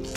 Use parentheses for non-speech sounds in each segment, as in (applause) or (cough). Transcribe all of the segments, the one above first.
Hello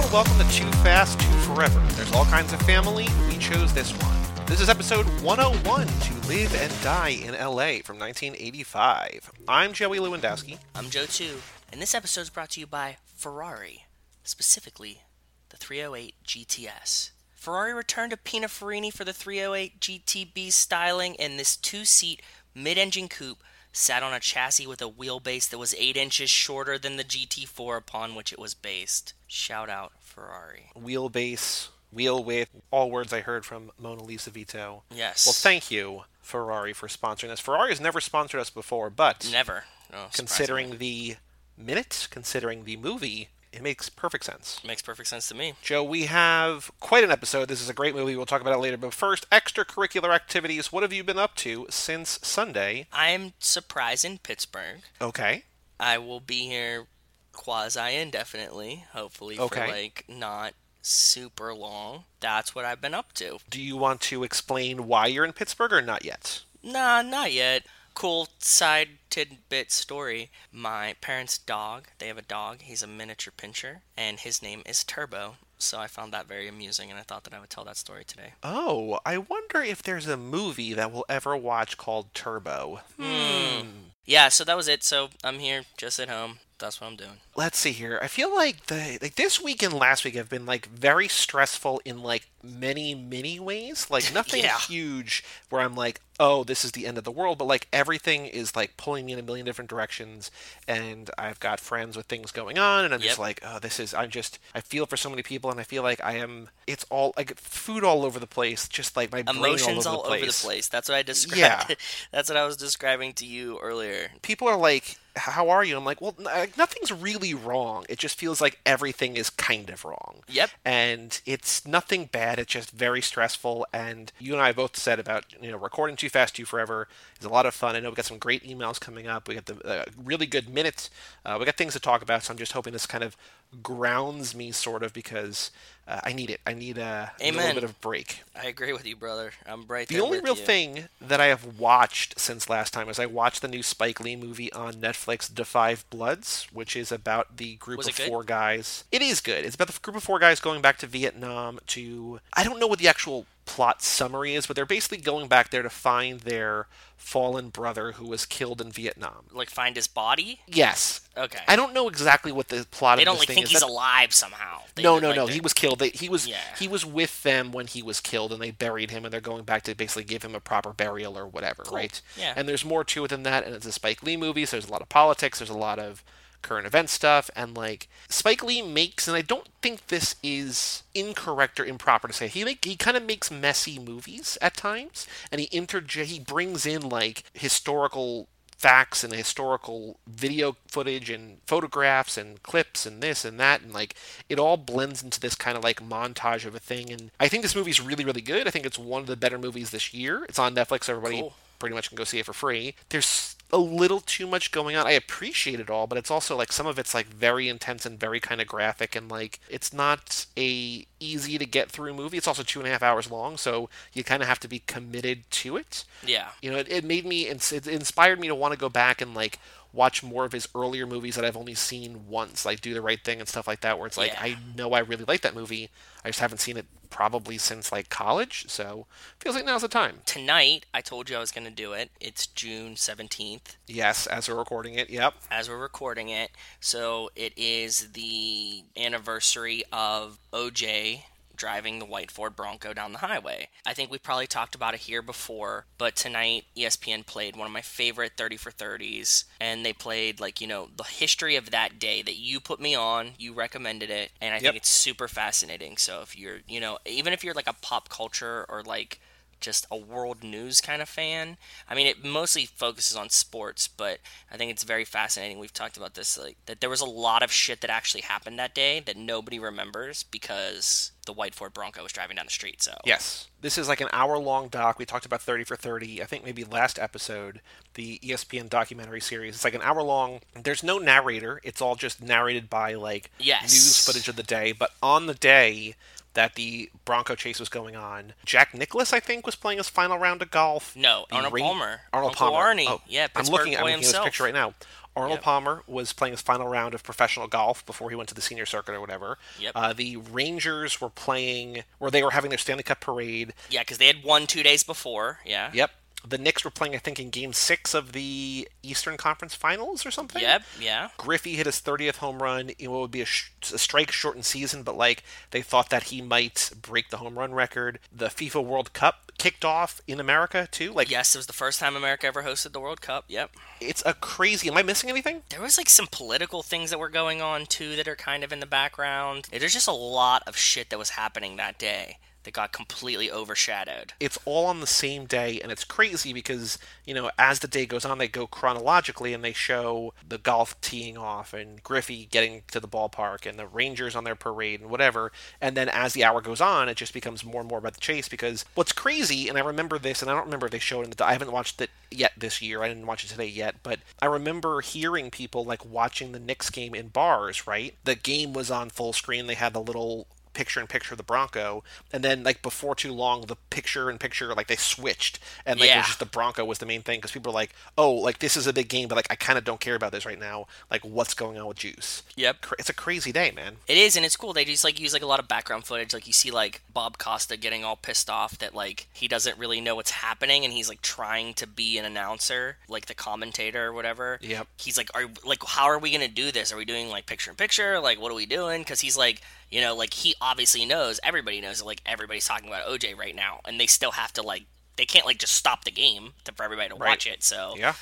and welcome to Too Fast, Too Forever. There's all kinds of family. We chose this one. This is episode 101 to Live and Die in LA from 1985. I'm Joey Lewandowski. I'm Joe too, and this episode is brought to you by Ferrari, specifically the 308 GTS. Ferrari returned to Pininfarina for the 308 GTB styling, and this two-seat mid-engine coupe sat on a chassis with a wheelbase that was 8 inches shorter than the GT4 upon which it was based. Shout out Ferrari. Wheelbase, wheel width, all words I heard from Mona Lisa Vito. Yes. Well, thank you, Ferrari, for sponsoring us. Ferrari has never sponsored us before, but Never. Oh, no, considering the minute, considering the movie, it makes perfect sense. Makes perfect sense to me. Joe, we have quite an episode. This is a great movie. We'll talk about it later. But first, extracurricular activities. What have you been up to since Sunday? I'm surprised in Pittsburgh. Okay. I will be here quasi indefinitely, hopefully Okay. for like not super long. That's what I've been up to. Do you want to explain why you're in Pittsburgh or not yet? Nah, not yet. Cool side tidbit story. My parents' dog, they have a dog. He's a miniature pinscher, and his name is Turbo. So I found that very amusing, and I thought that I would tell that story today. Oh, I wonder if there's a movie that we'll ever watch called Turbo. Hmm. Yeah, so that was it. So I'm here just at home. That's what I'm doing. Let's see here. I feel like the like this week and last week have been like very stressful in like many many ways. Like (laughs) nothing Yeah. huge where I'm like, oh, this is the end of the world, but like everything is like pulling me in a million different directions, and I've got friends with things going on, and I'm just like, oh, this is. I'm just. I feel for so many people, and I feel like I am. It's all like food all over the place, just like my brain Emotions all all over over the the place. place. That's what I described. Yeah. (laughs) That's what I was describing to you earlier. people are like, "How are you?" I'm like, "Well, like, nothing's really wrong. It just feels like everything is kind of wrong." Yep. And it's nothing bad. It's just very stressful. And you and I both said about you know recording too fast, too forever is a lot of fun. I know we've got some great emails coming up. We got the uh, really good minutes. Uh, we got things to talk about. So I'm just hoping this kind of grounds me sort of because uh, I need it. I need a, a little bit of break. I agree with you, brother. I'm right The only real you. thing that I have watched since last time is I watched the new Spike Lee movie on Netflix, The Five Bloods, which is about the group Was of four guys. It is good. It's about the group of four guys going back to Vietnam to. I don't know what the actual plot summary is, but they're basically going back there to find their fallen brother who was killed in Vietnam. Like find his body. Yes. Okay. I don't know exactly what the plot they of don't this like thing think he's That- alive somehow. They no, no, like, no. they're- He was killed. They, he was Yeah. he was with them when he was killed, and they buried him, and they're going back to basically give him a proper burial or whatever, right? Yeah. And there's more to it than that, and it's a Spike Lee movie, so there's a lot of politics, there's a lot of current event stuff, and like Spike Lee makes, and I don't think this is incorrect or improper to say he make he kind of makes messy movies at times, and he interj he brings in like historical facts and historical video footage and photographs and clips and this and that and like it all blends into this kind of like montage of a thing and I think this movie's really really good. I think it's one of the better movies this year. It's on Netflix. Everybody Cool. pretty much can go see it for free. There's a little too much going on. I appreciate it all, but it's also like some of it's like very intense and very kind of graphic and like it's not a easy to get through movie. It's also two and a half hours long, so you kind of have to be committed to it Yeah. you know, it, it made me, it inspired me to want to go back and like watch more of his earlier movies that I've only seen once, like Do the Right Thing and stuff like that, where it's like Yeah. I know I really like that movie, I just haven't seen it probably since like college, so feels like now's the time. Tonight, I told you I was going to do it. It's June 17th Yes, as we're recording it, yep. as we're recording it. So it is the anniversary of OJ driving the white Ford Bronco down the highway. I think we probably talked about it here before, but tonight ESPN played one of my favorite 30 for 30s and they played like, you know, the history of that day that you put me on, you recommended it, and I Yep. think it's super fascinating. So if you're, you know, even if you're like a pop culture or like just a world news kind of fan. I mean, it mostly focuses on sports, but I think it's very fascinating. We've talked about this, like that there was a lot of shit that actually happened that day that nobody remembers because the white Ford Bronco was driving down the street. So Yes. This is like an hour long doc. We talked about 30 for 30, I think maybe last episode, the ESPN documentary series. It's like an hour long. There's no narrator. It's all just narrated by like Yes. news footage of the day. But on the day, that the Bronco chase was going on. Jack Nicklaus, I think, was playing his final round of golf. No, The Arnold Ra- Palmer. Arnold Uncle Palmer. Arnie. Oh, Yeah, I'm looking. I'm looking at this picture right now. Arnold Yep. Palmer was playing his final round of professional golf before he went to the senior circuit or whatever. Yep. Uh, the Rangers were playing, or they were having their Stanley Cup parade. Yeah, because they had won two days before. Yeah. Yep. The Knicks were playing, I think, in Game Six of the Eastern Conference Finals or something. Yep. Yeah. Griffey hit his 30th home run in what would be a, sh- a strike shortened season, but like they thought that he might break the home run record. The FIFA World Cup kicked off in America too. Like Yes, it was the first time America ever hosted the World Cup. Yep. it's a crazy. Am I missing anything? There was like some political things that were going on too that are kind of in the background. There's just a lot of shit that was happening that day that got completely overshadowed. It's all on the same day, and it's crazy because you know as the day goes on, they go chronologically and they show the golf teeing off and Griffey getting to the ballpark and the Rangers on their parade and whatever. And then as the hour goes on, it just becomes more and more about the chase because what's crazy, and I remember this, and I don't remember if they showed it in the. I haven't watched it yet this year. I didn't watch it today yet, but I remember hearing people like watching the Knicks game in bars. Right, the game was on full screen. They had the little picture in picture of the Bronco, and then like before too long, the picture in picture like they switched, and like it was just the Bronco was the main thing because people were like, oh, like this is a big game, but like I kind of don't care about this right now. Like what's going on with Juice? Yep. It's a crazy day, man. It is, and it's cool. They just like use like a lot of background footage. Like you see like Bob Costa getting all pissed off that like he doesn't really know what's happening, and he's like trying to be an announcer, like the commentator or whatever. Yep. He's like, are like, how are we gonna do this? Are we doing like picture in picture? Like, what are we doing? Because he's like, you know, like he obviously knows. Everybody knows like everybody's talking about OJ right now, and they still have to like. They can't like just stop the game to, for everybody to Right. watch it. So Yeah.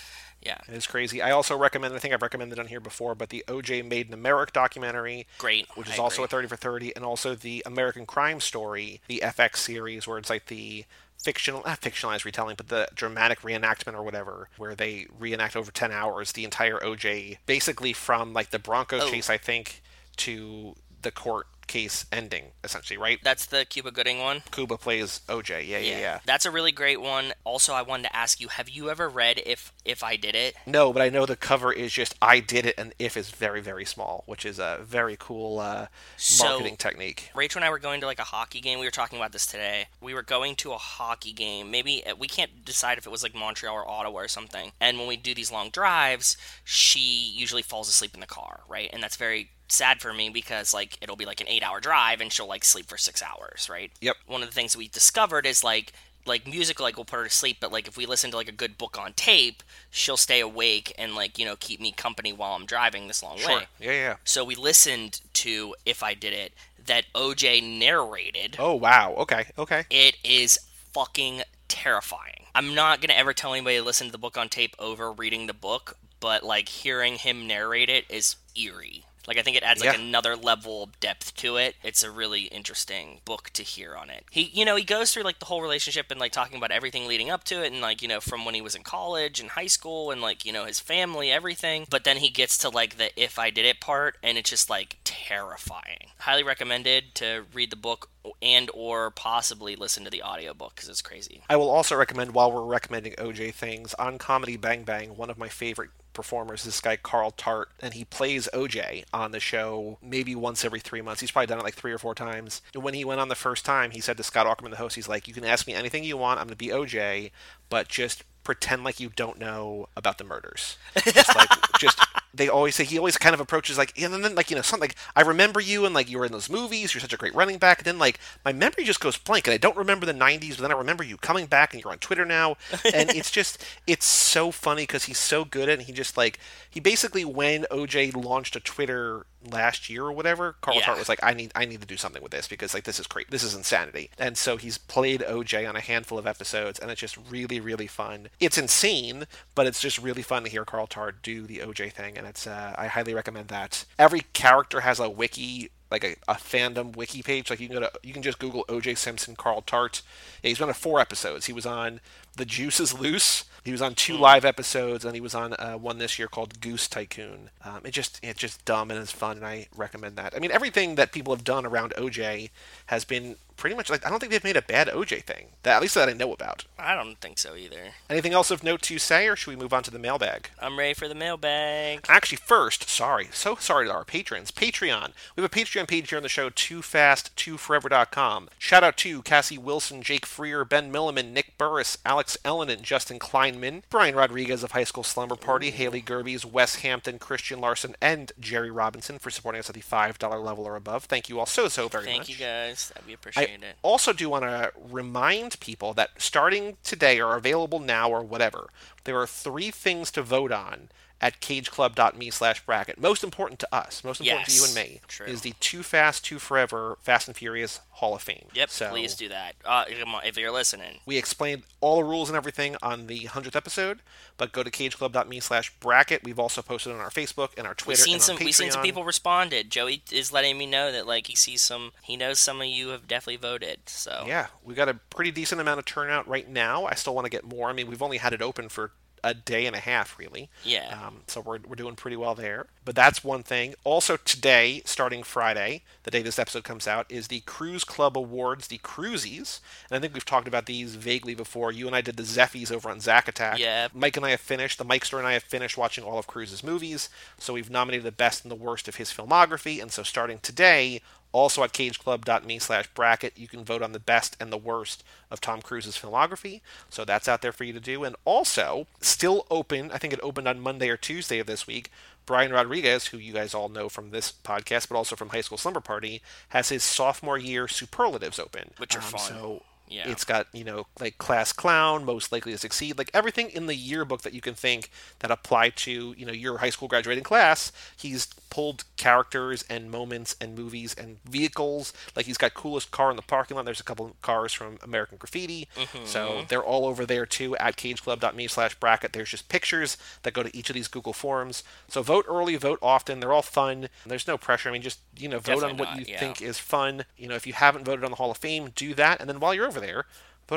yeah, It is crazy. I also recommend, I think I've recommended on here before, but the OJ Made in America documentary, great. which I is also agree. a 30 for 30, and also the American Crime Story, the FX series, where it's like the fictional, not fictionalized retelling, but the dramatic reenactment or whatever, where they reenact over 10 hours the entire OJ, basically from like the Bronco Oh. chase, I think, to the court case ending, essentially, right? That's the Cuba Gooding one. Cuba plays OJ. Yeah, yeah, yeah. That's a really great one. Also, I wanted to ask you: Have you ever read "If If I Did It"? No, but I know the cover is just I did it, and if is very, very small, which is a very cool uh, So- marketing technique. Rachel and I were going to like a hockey game. We were talking about this today. We were going to a hockey game. Maybe uh, we can't decide if it was like Montreal or Ottawa or something. And when we do these long drives, she usually falls asleep in the car, right? And that's very sad for me because like it'll be like an eight hour drive and she'll like sleep for six hours, right? Yep. One of the things we discovered is like like music like will put her to sleep but like if we listen to like a good book on tape she'll stay awake and like you know keep me company while i'm driving this long Sure. way Yeah, yeah. so we listened to If I Did It that OJ narrated. Oh wow. Okay. Okay. It is fucking terrifying. I'm not going to ever tell anybody to listen to the book on tape over reading the book, but like hearing him narrate it is eerie. Like I think it adds like Yeah. another level of depth to it. It's a really interesting book to hear on it. He, you know, he goes through like the whole relationship and like talking about everything leading up to it, and like you know from when he was in college and high school, and like you know his family, everything. But then he gets to like the if I did it part, and it's just like terrifying. Highly recommended to read the book and or possibly listen to the audiobook because it's crazy. I will also recommend while we're recommending OJ things on Comedy Bang Bang. One of my favorite performers this guy Carl Tart, and he plays OJ on the show maybe once every three months. He's probably done it like three or four times. And when he went on the first time, he said to Scott Aukerman, the host, he's like, "You can ask me anything you want. I'm going to be OJ, but just." Pretend like you don't know about the murders. Just like, (laughs) just they always say he always kind of approaches like, and then like you know something like I remember you and like you were in those movies. You're such a great running back. And then like my memory just goes blank, and I don't remember the '90s, but then I remember you coming back, and you're on Twitter now, (laughs) and it's just it's so funny because he's so good at. it, And he just like he basically when OJ launched a Twitter last year or whatever, Carl Yeah. Tart was like, I need I need to do something with this because like this is crazy, this is insanity. And so he's played OJ on a handful of episodes, and it's just really really fun. It's insane, but it's just really fun to hear Carl Tart do the OJ thing, and it's uh, I highly recommend that. Every character has a wiki. Like a, a fandom wiki page, like you can go to, you can just Google OJ Simpson Carl Tart. Yeah, he's been on four episodes. He was on The Juice is Loose. He was on two live episodes, and he was on uh, one this year called Goose Tycoon. Um, it just it's just dumb and it's fun, and I recommend that. I mean, everything that people have done around OJ has been pretty much like I don't think they've made a bad OJ thing. That at least that I know about. I don't think so either. Anything else of note to say, or should we move on to the mailbag? I'm ready for the mailbag. Actually, first, sorry, so sorry to our patrons. Patreon. We have a Patreon page here on the show, toofast2forever.com. Shout out to Cassie Wilson, Jake Freer, Ben Milliman, Nick Burris, Alex Ellenen, Justin Kleinman, Brian Rodriguez of High School Slumber Party, Haley Gerbies, Wes Hampton, Christian Larson, and Jerry Robinson for supporting us at the $5 level or above. Thank you all so, so very Thank much. Thank you guys. We appreciate I also do want to remind people that starting today or available now or whatever, there are three things to vote on at cageclub.me slash bracket. Most important to us, most important to you and me, true. is the Too Fast, Too Forever Fast and Furious Hall of Fame. Yep, So please do that. Uh, if you're listening. we explained all the rules and everything on the 100th episode, but go to cageclub.me slash bracket. We've also posted on our Facebook and our Twitter. We've seen some. We've seen some people responded. Joey is letting me know that like he sees some. He knows some of you have definitely voted. So Yeah, we've got a pretty decent amount of turnout right now. I still want to get more. I mean, we've only had it open for a day and a half, really. Yeah. Um, so we're, we're doing pretty well there. But that's one thing. Also, today, starting Friday, the day this episode comes out, is the Cruise Club Awards, the Cruisies. And I think we've talked about these vaguely before. You and I did the Zeffies over on Zack Attack. Yeah. Mike and I have finished, the Mike Store and I have finished watching all of Cruise's movies. So we've nominated the best and the worst of his filmography. And so starting today, also at cageclub.me slash bracket, you can vote on the best and the worst of Tom Cruise's filmography. So that's out there for you to do. And also, still open, I think it opened on Monday or Tuesday of this week. Brian Rodriguez, who you guys all know from this podcast, but also from High School Slumber Party, has his sophomore year superlatives open. Which are Um, fun. So Yeah. it's got, you know, like class clown, most likely to succeed, like everything in the yearbook that you can think that apply to, you know, your high school graduating class. He's pulled characters and moments and movies and vehicles. Like he's got coolest car in the parking lot. There's a couple of cars from American Graffiti. Mm-hmm. So they're all over there too at cageclub.me slash bracket. There's just pictures that go to each of these Google Forms. So vote early, vote often. They're all fun. There's no pressure. I mean, just, you know, vote on what not, you yeah. think is fun. You know, if you haven't voted on the Hall of Fame, do that. And then while you're over there,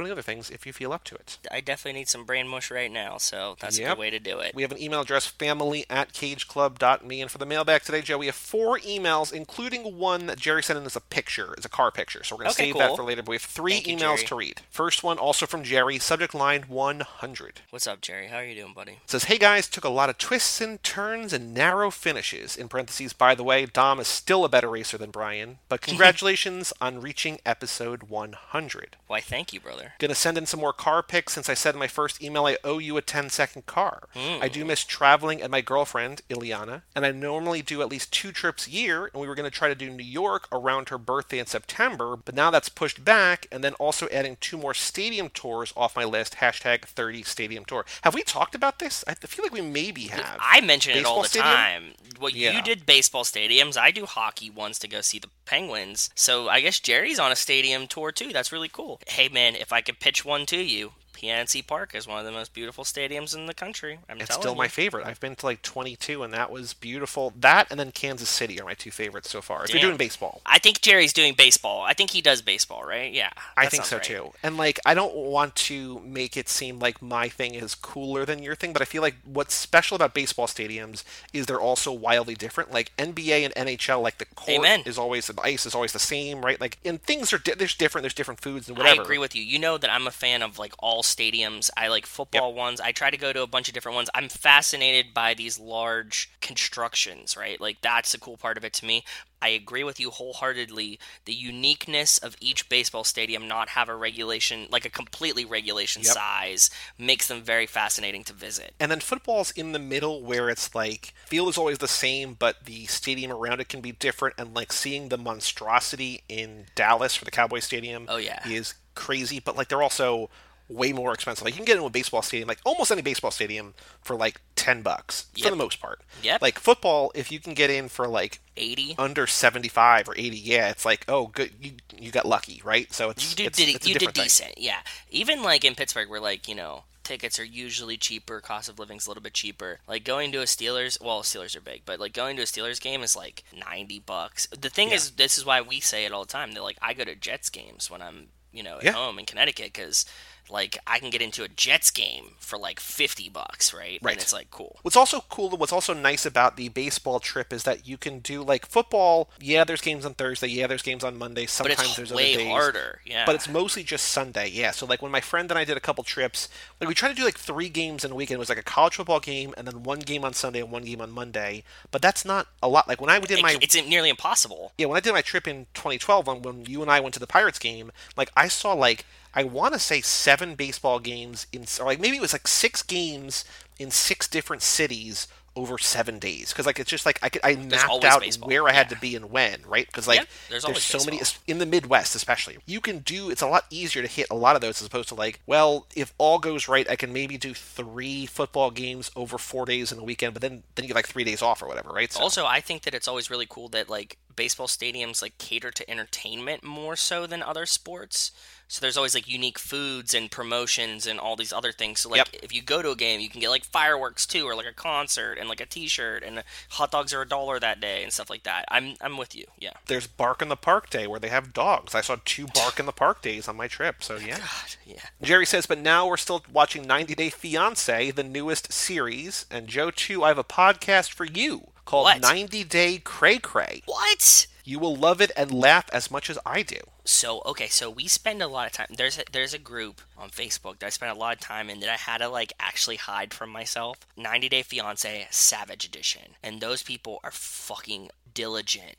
the other things if you feel up to it. I definitely need some brain mush right now. So that's a good way to do it. We have an email address, family at cageclub.me. And for the mailbag today, Joe, we have four emails, including one that Jerry sent in as a picture, as a car picture. So we're going to Okay, save that for later. But we have three Thank emails Jerry. to read. First one, also from Jerry, subject line 100. What's up, Jerry? How are you doing, buddy? It says, Hey guys, took a lot of twists and turns and narrow finishes. In parentheses, by the way, Dom is still a better racer than Brian, but (laughs) congratulations on reaching episode 100. Why, thank you, brother. Gonna send in some more car pics since I said in my first email I owe you a 10 second car. I do hmm. miss traveling and my girlfriend, Ileana, and I normally do at least two trips a year, and we were gonna try to do New York around her birthday in September, but now that's pushed back, and then also adding two more stadium tours off my list, hashtag 30 stadium tour. Have we talked about this? I feel like we maybe have. I mention it all the stadium? time. Well, Yeah. you did baseball stadiums. I do hockey ones to go see the Penguins. So I guess Jerry's on a stadium tour too. That's really cool. Hey man, if I could pitch one to you, PNC Park is one of the most beautiful stadiums in the country. I'm It's still you. my favorite. I've been to like 22, and that was beautiful. That and then Kansas City are my two favorites so far. If you're doing baseball. I think Jerry's doing baseball. I think he does baseball, right? Yeah. I think so right. too. And like I don't want to make it seem like my thing is cooler than your thing, but I feel like what's special about baseball stadiums is they're also wildly different. Like NBA and NHL, like the court Amen. is always the ice is always the same, right? Like and things are di- there's different. There's different foods and whatever. I agree with you. You know that I'm a fan of like all stadiums. I like football ones. I try to go to a bunch of different ones. I'm fascinated by these large constructions, right? Like that's the cool part of it to me. I agree with you wholeheartedly. The uniqueness of each baseball stadium not have a regulation, like a completely regulation Yep. size, makes them very fascinating to visit. And then football's in the middle where it's like field is always the same, but the stadium around it can be different. And like seeing the monstrosity in Dallas for the Cowboy Stadium Oh, yeah. is crazy. But like they're also way more expensive. Like you can get into a baseball stadium, like almost any baseball stadium, for like ten bucks for the most part. Yeah. Like football, if you can get in for like 80. under seventy five or eighty, yeah, it's like oh good, you you got lucky, right? So it's You did, it's, did it's a you did different thing. decent, yeah. Even like in Pittsburgh, where like you know tickets are usually cheaper, cost of living's a little bit cheaper. Like going to a Steelers, well, Steelers are big, but like going to a Steelers game is like ninety bucks. The thing is, this is why we say it all the time. That like I go to Jets games when I'm you know at Yeah. home in Connecticut because like I can get into a Jets game for like 50 bucks, right? Right. And it's like cool. What's also cool, what's also nice about the baseball trip is that you can do like football. Yeah, there's games on Thursday. Yeah, there's games on Monday. But Sometimes it's there's way other days. harder. Yeah. But it's mostly just Sunday, yeah. So like when my friend and I did a couple trips, like we tried to do like three games in a weekend. It was like a college football game and then one game on Sunday and one game on Monday. But that's not a lot. Like when I did my it's nearly impossible. yeah, when I did my trip in 2012, when, when you and I went to the Pirates game, like I saw like I want to say seven baseball games in, or like maybe it was like six games in six different cities over seven days because like it's just like I could I mapped out baseball, where I had yeah. to be and when right because like Yep, there's always so many in the Midwest especially you can do it's a lot easier to hit a lot of those as opposed to like well if all goes right I can maybe do three football games over four days in a weekend but then then you get like three days off or whatever right so Also, I think that it's always really cool that like baseball stadiums like cater to entertainment more so than other sports. So there's always like unique foods and promotions and all these other things. So like Yep. if you go to a game, you can get like fireworks too, or like a concert and like a T-shirt and hot dogs are a dollar that day and stuff like that. I'm I'm with you. Yeah. there's Bark in the Park Day where they have dogs. I saw two Bark in the Park days on my trip, so (laughs) yeah. God, yeah. Jerry says, but now we're still watching 90 Day Fiance, the newest series. And Joe, too, I have a podcast for you called What? 90 Day Cray Cray. What? You will love it and laugh as much as I do. So okay, so we spend a lot of time. There's a, there's a group on Facebook that I spent a lot of time in that I had to like actually hide from myself. 90 Day Fiance Savage Edition, and those people are fucking diligent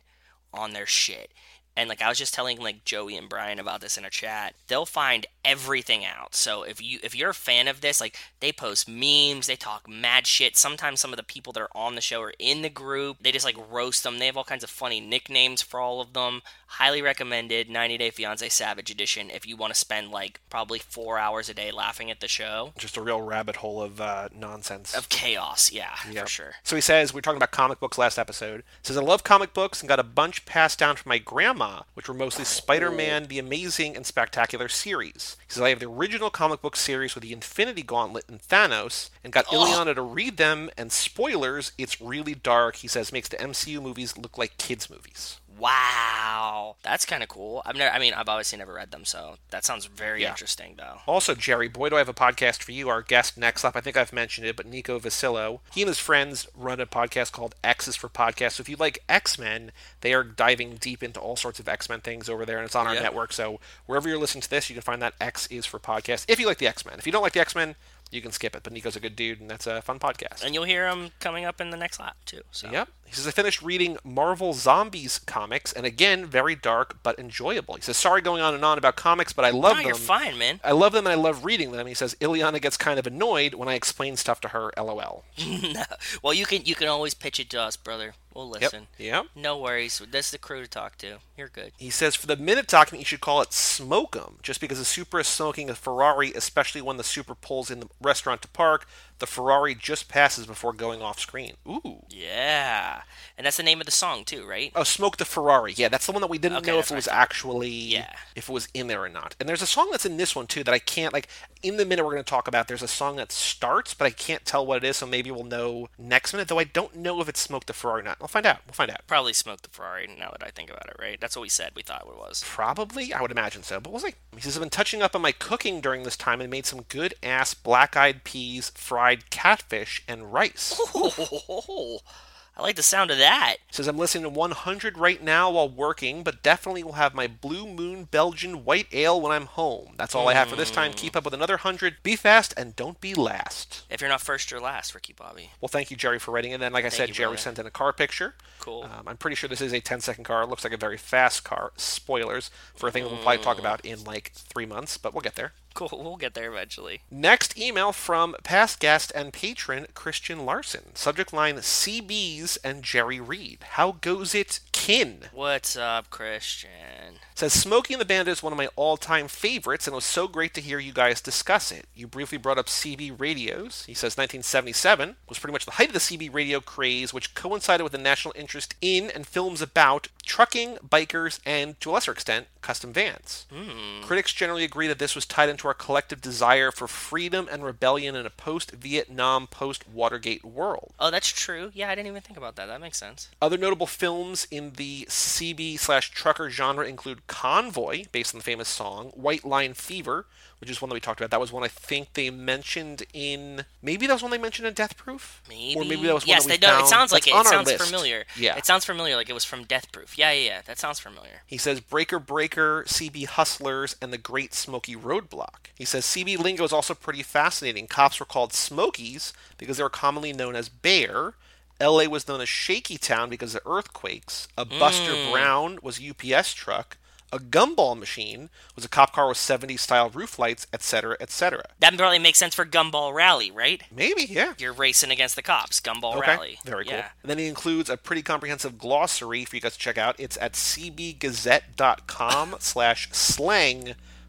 on their shit. And like I was just telling like Joey and Brian about this in a chat, they'll find everything out. So if you if you're a fan of this, like they post memes, they talk mad shit. Sometimes some of the people that are on the show are in the group. They just like roast them. They have all kinds of funny nicknames for all of them. Highly recommended 90 Day Fiance Savage Edition if you want to spend like probably 4 hours a day laughing at the show. Just a real rabbit hole of uh, nonsense. Of chaos, yeah, Yep. for sure. So he says, we are talking about comic books last episode. says, I love comic books and got a bunch passed down from my grandma, which were mostly Spider Man, the Amazing and Spectacular series. He says, I have the original comic book series with the Infinity Gauntlet and Thanos, and got Ileana to read them, and spoilers, it's really dark. He says, makes the MCU movies look like kids' movies. Wow, that's kind of cool. I've never, I mean, I've obviously never read them, so that sounds very Yeah. interesting, though. Also, Jerry, boy, do I have a podcast for you. Our guest next up, I think I've mentioned it, but Nico Vasillo. He and his friends run a podcast called X's for Podcast. So if you like X Men, they are diving deep into all sorts of X Men things over there, and it's on our Yeah. network. So wherever you're listening to this, you can find that X is for Podcast. If you like the X Men, if you don't like the X Men, you can skip it. But Nico's a good dude, and that's a fun podcast. And you'll hear him coming up in the next lap too. So Yep. He says, I finished reading Marvel Zombies comics, and again, very dark but enjoyable. He says, sorry going on and on about comics, but I love no, them. you're fine, man. I love them and I love reading them. He says Ileana gets kind of annoyed when I explain stuff to her. LOL. (laughs) no. Well, you can you can always pitch it to us, brother. We'll listen. Yep. No worries. That's the crew to talk to. You're good. He says for the minute document, you should call it Smoke 'em, just because the super is smoking a Ferrari, especially when the super pulls in the restaurant to park. The Ferrari just passes before going off screen. Ooh. Yeah, and that's the name of the song too, right? Oh, smoke the Ferrari. Yeah, that's the one that we didn't Okay, know if it was thought. actually Yeah. if it was in there or not. And there's a song that's in this one too that I can't like. In the minute we're going to talk about, there's a song that starts, but I can't tell what it is. So maybe we'll know next minute. Though I don't know if it's smoke the Ferrari or not. We'll find out. We'll find out. Probably Smoke the Ferrari. Now that I think about it, right? That's what we said. We thought it was. Probably, I would imagine so. But we'll see. He says, I've been touching up on my cooking during this time and made some good ass black eyed peas, fried catfish, and rice. Oh, (laughs) I like the sound of that. Says, I'm listening to 100 right now while working, but definitely will have my Blue Moon Belgian white ale when I'm home. That's all I have for this time. Keep up with another 100. Be fast and don't be last. If you're not first, you're last, Ricky Bobby. Well, thank you, Jerry, for writing. And then, like I said, you, Jerry brother. sent in a car picture. Cool. Um, I'm pretty sure this is a 10 second car. It looks like a very fast car. Spoilers for a thing we'll probably talk about in like three months, but we'll get there. Cool. We'll get there eventually. Next email from past guest and patron Christian Larson. Subject line CBs and Jerry Reed. How goes it, kin? What's up, Christian? Says Smokey and the Bandit is one of my all-time favorites, and it was so great to hear you guys discuss it. You briefly brought up CB radios. He says 1977 was pretty much the height of the CB radio craze, which coincided with the national interest in and films about trucking, bikers, and to a lesser extent, custom vans. Hmm. Critics generally agree that this was tied into our collective desire for freedom and rebellion in a post Vietnam, post Watergate world. Oh, that's true. Yeah, I didn't even think about that. That makes sense. Other notable films in the CB slash trucker genre include Convoy, based on the famous song, White Line Fever, which is one that we talked about. That was one I think they mentioned in maybe that was one they mentioned in Death Proof, Maybe. or maybe that was one yes, that we they know. It sounds like it. It sounds list. familiar. Yeah, It sounds familiar. Like it was from Death Proof. Yeah, yeah, yeah. That sounds familiar. He says Breaker Breaker, CB Hustlers, and the Great Smoky Roadblock. He says CB lingo is also pretty fascinating. Cops were called Smokies because they were commonly known as Bear. LA was known as Shaky Town because of earthquakes. A Buster mm. Brown was a UPS truck. A gumball machine was a cop car with 70s style roof lights, etc., etc. That probably makes sense for Gumball Rally, right? Maybe, yeah. You're racing against the cops. Gumball Okay, Rally. very cool. Yeah. And then he includes a pretty comprehensive glossary for you guys to check out. It's at cbgazette.com slash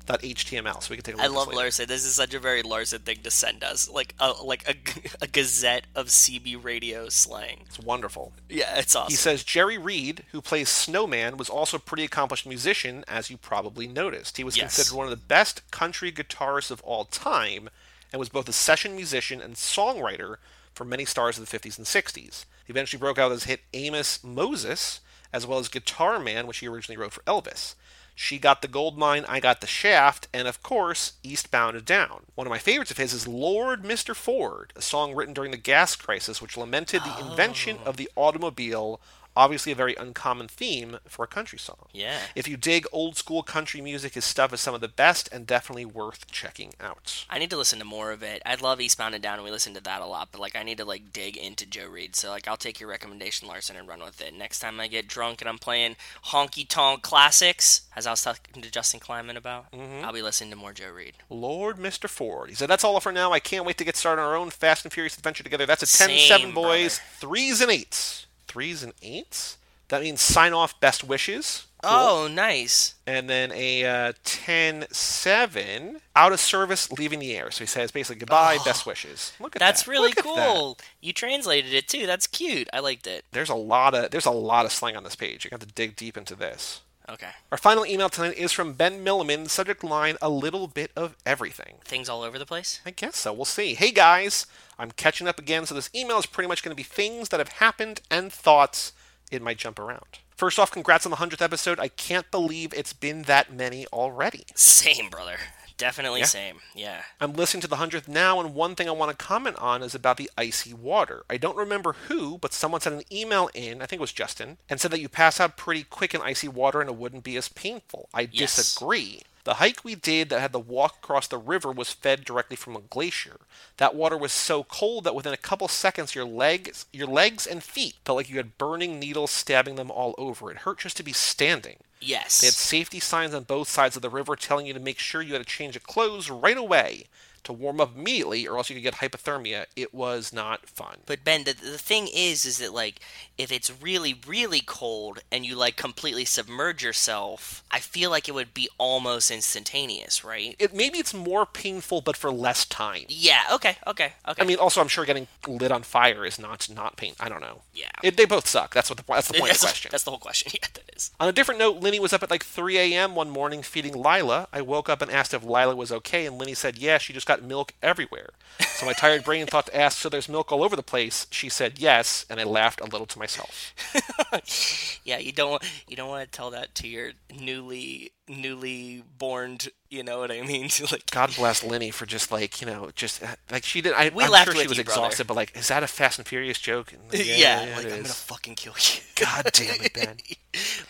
slang.html. So we can take a look I love. Larson. This is such a very Larson thing to send us, like a like a, a gazette of CB radio slang. It's wonderful. Yeah, it's awesome. He says Jerry Reed, who plays Snowman, was also a pretty accomplished musician, as you probably noticed. He was Yes. considered one of the best country guitarists of all time, and was both a session musician and songwriter for many stars of the 50s and 60s. He eventually broke out with his hit Amos Moses, as well as Guitar Man, which he originally wrote for Elvis. She Got the Gold Mine, I Got the Shaft, and of course, Eastbound and Down. One of my favorites of his is Lord Mr. Ford, a song written during the gas crisis which lamented the invention oh. of the automobile, obviously a very uncommon theme for a country song. Yeah. If you dig old school country music, his stuff is some of the best and definitely worth checking out. I need to listen to more of it. I love Eastbound and Down, and we listen to that a lot. But like, I need to like dig into Joe Reed. So like, I'll take your recommendation, Larson, and run with it. Next time I get drunk and I'm playing honky tonk classics, as I was talking to Justin Kleiman about, Mm-hmm. I'll be listening to more Joe Reed. Lord Mr. Ford. He said, That's all for now. I can't wait to get started on our own Fast and Furious adventure together. That's a 10 Same, 7, boys. brother. Threes and eights. Threes and eights? That means sign off best wishes. Cool. Oh, nice. And then a uh, 10 7, out of service, leaving the air. So he says basically goodbye, best wishes. Look at That's that. really Look at that. cool. You translated it too. That's cute. I liked it. There's a lot of there's a lot of slang on this page. You got to dig deep into this. Okay. Our final email tonight is from Ben Milliman. Subject line: A little bit of everything. Things all over the place. I guess so. We'll see. Hey guys, I'm catching up again, so this email is pretty much going to be things that have happened and thoughts it might jump around. First off, congrats on the 100th episode. I can't believe it's been that many already. Same, brother. Definitely Yeah. same. Yeah. I'm listening to the 100th now, and one thing I want to comment on is about the icy water. I don't remember who, but someone sent an email in, I think it was Justin, and said that you pass out pretty quick in icy water and it wouldn't be as painful. I Yes. disagree. The hike we did that had to walk across the river was fed directly from a glacier. That water was so cold that within a couple seconds your legs your legs and feet felt like you had burning needles stabbing them all over. It hurt just to be standing. Yes. They had safety signs on both sides of the river telling you to make sure you had a change of clothes right away to warm up immediately or else you could get hypothermia. It was not fun. But Ben, the, the thing is, is that like if it's really, really cold and you like completely submerge yourself, I feel like it would be almost instantaneous, right? It maybe it's more painful but for less time. Yeah. Okay. Okay. Okay. I mean, also I'm sure getting lit on fire is not not pain. I don't know. Yeah. It, they both suck. That's what the that's the point of (laughs) that's, the question. that's the whole question. (laughs) Yeah, that is. On a different note, Linny was up at like 3 a.m. one morning feeding Lila. I woke up and asked if Lila was okay, and Linny said, yeah, she just got milk everywhere. So my tired brain thought to ask, so there's milk all over the place? She said yes, and I laughed a little to myself. (laughs) Yeah, you don't you don't want to tell that to your newly newly born. You know what I mean? (laughs) like God bless lenny for just like, you know, just uh, like she did. I, We I'm laughed sure she was you, brother. exhausted, but like, is that a Fast and Furious joke? (laughs) And, like, yeah, it like I'm is. gonna fucking kill you. (laughs) God damn it, Ben.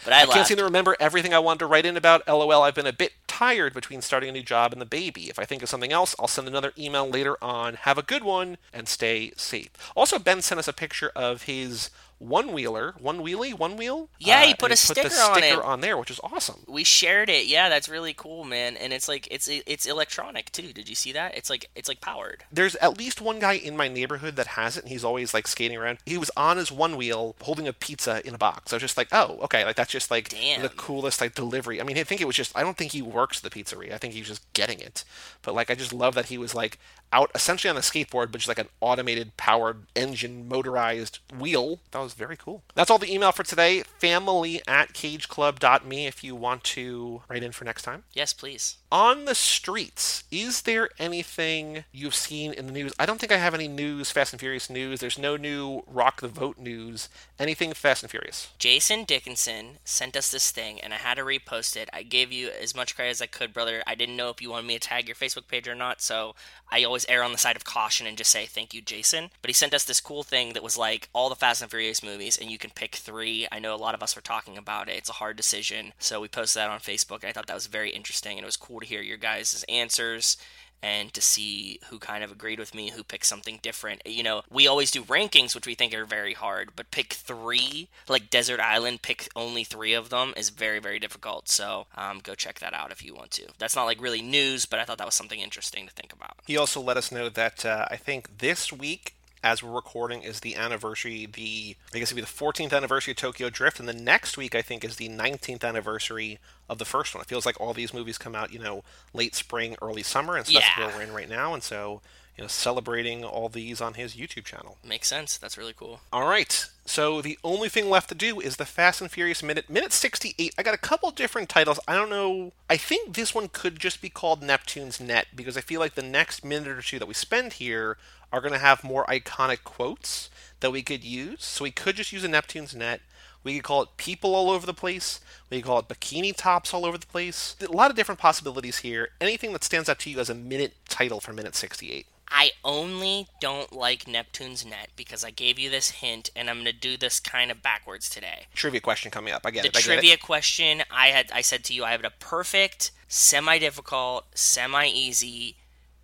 But I, I can't seem to remember everything I wanted to write in about. LOL, I've been a bit tired between starting a new job and the baby. If I think of something else, I'll send another email later on. Have a good one and stay safe. Also, Ben sent us a picture of his one wheeler, one wheelie, one wheel. Yeah, he and put a the sticker on sticker it. on there, which is awesome. We shared it. Yeah, that's really cool, man. And it's like it's it's electronic too. Did you see that? It's like it's like powered. There's at least one guy in my neighborhood that has it, and he's always like skating around. He was on his one wheel holding a pizza in a box. I was just like, oh, okay, like that's just like Damn. the coolest like delivery. I mean, I think it was just. I don't think he works the pizzeria. I think he's just getting it. But like, I just love that he was like out essentially on a skateboard, but just like an automated, powered, engine motorized wheel. That was very cool. That's all the email for today. Family at cageclub.me if you want to write in for next time. Yes, please. On the streets, is there anything you've seen in the news? I don't think I have any news, Fast and Furious news. There's no new Rock the Vote news. Anything Fast and Furious? Jason Dickinson sent us this thing, and I had to repost it. I gave you as much credit as I could, brother. I didn't know if you wanted me to tag your Facebook page or not, so I always err on the side of caution and just say thank you, Jason. But he sent us this cool thing that was like all the Fast and Furious movies, and you can pick three. I know a lot of us were talking about it. It's a hard decision, so we posted that on Facebook, and I thought that was very interesting, and it was cool to hear your guys' answers and to see who kind of agreed with me, who picked something different. You know, we always do rankings, which we think are very hard, but pick three, like Desert Island, pick only three of them is very, very difficult. So um, go check that out if you want to. That's not like really news, but I thought that was something interesting to think about. He also let us know that uh, I think this week as we're recording is the anniversary the i guess it'd be the 14th anniversary of tokyo drift and the next week i think is the 19th anniversary of the first one it feels like all these movies come out you know late spring early summer and so that's where we're in right now and so you know celebrating all these on his youtube channel Makes sense. That's really cool. all right. So the only thing left to do is the Fast and Furious minute. Minute 68. I got a couple different titles. I don't know. I think this one could just be called Neptune's Net because I feel like the next minute or two that we spend here are going to have more iconic quotes that we could use. So we could just use a Neptune's Net. We could call it people all over the place. We could call it bikini tops all over the place. A lot of different possibilities here. Anything that stands out to you as a minute title for minute 68. I only don't like Neptune's Net because I gave you this hint, and I'm going to do this kind of backwards today. Trivia question coming up. I get the it. I trivia it. question I had I said to you I have a perfect semi difficult semi easy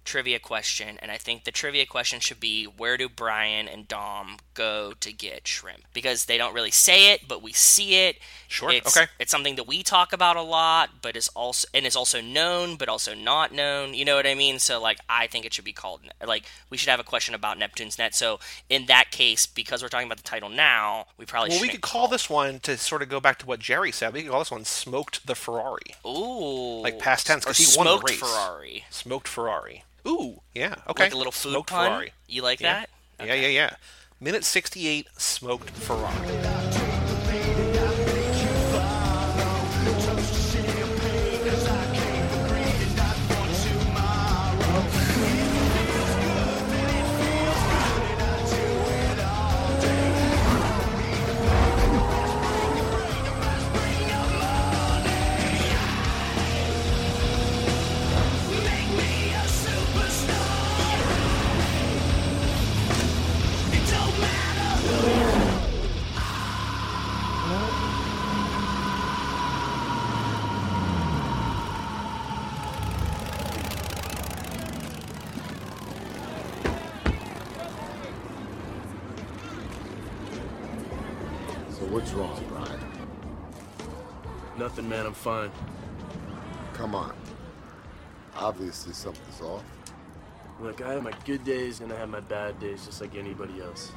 trivia question and I think the trivia question should be where do Brian and Dom go to get shrimp because they don't really say it but we see it Sure, it's, okay. it's something that we talk about a lot but is also and is also known but also not known you know what I mean so like I think it should be called like we should have a question about Neptune's net so in that case because we're talking about the title now we probably Well, we could call this one to sort of go back to what Jerry said. We could call this one "Smoked the Ferrari," Ooh, Like past tense, 'cause or he won the smoked race. Ferrari, "Smoked Ferrari." Ooh, yeah, okay. like a little food smoked pun. Ferrari. You like Yeah. that? Yeah, yeah, yeah. Minute sixty-eight, smoked Ferrari. I'm fine. Come on. Obviously something's off. Look, I have my good days and I have my bad days, just like anybody else.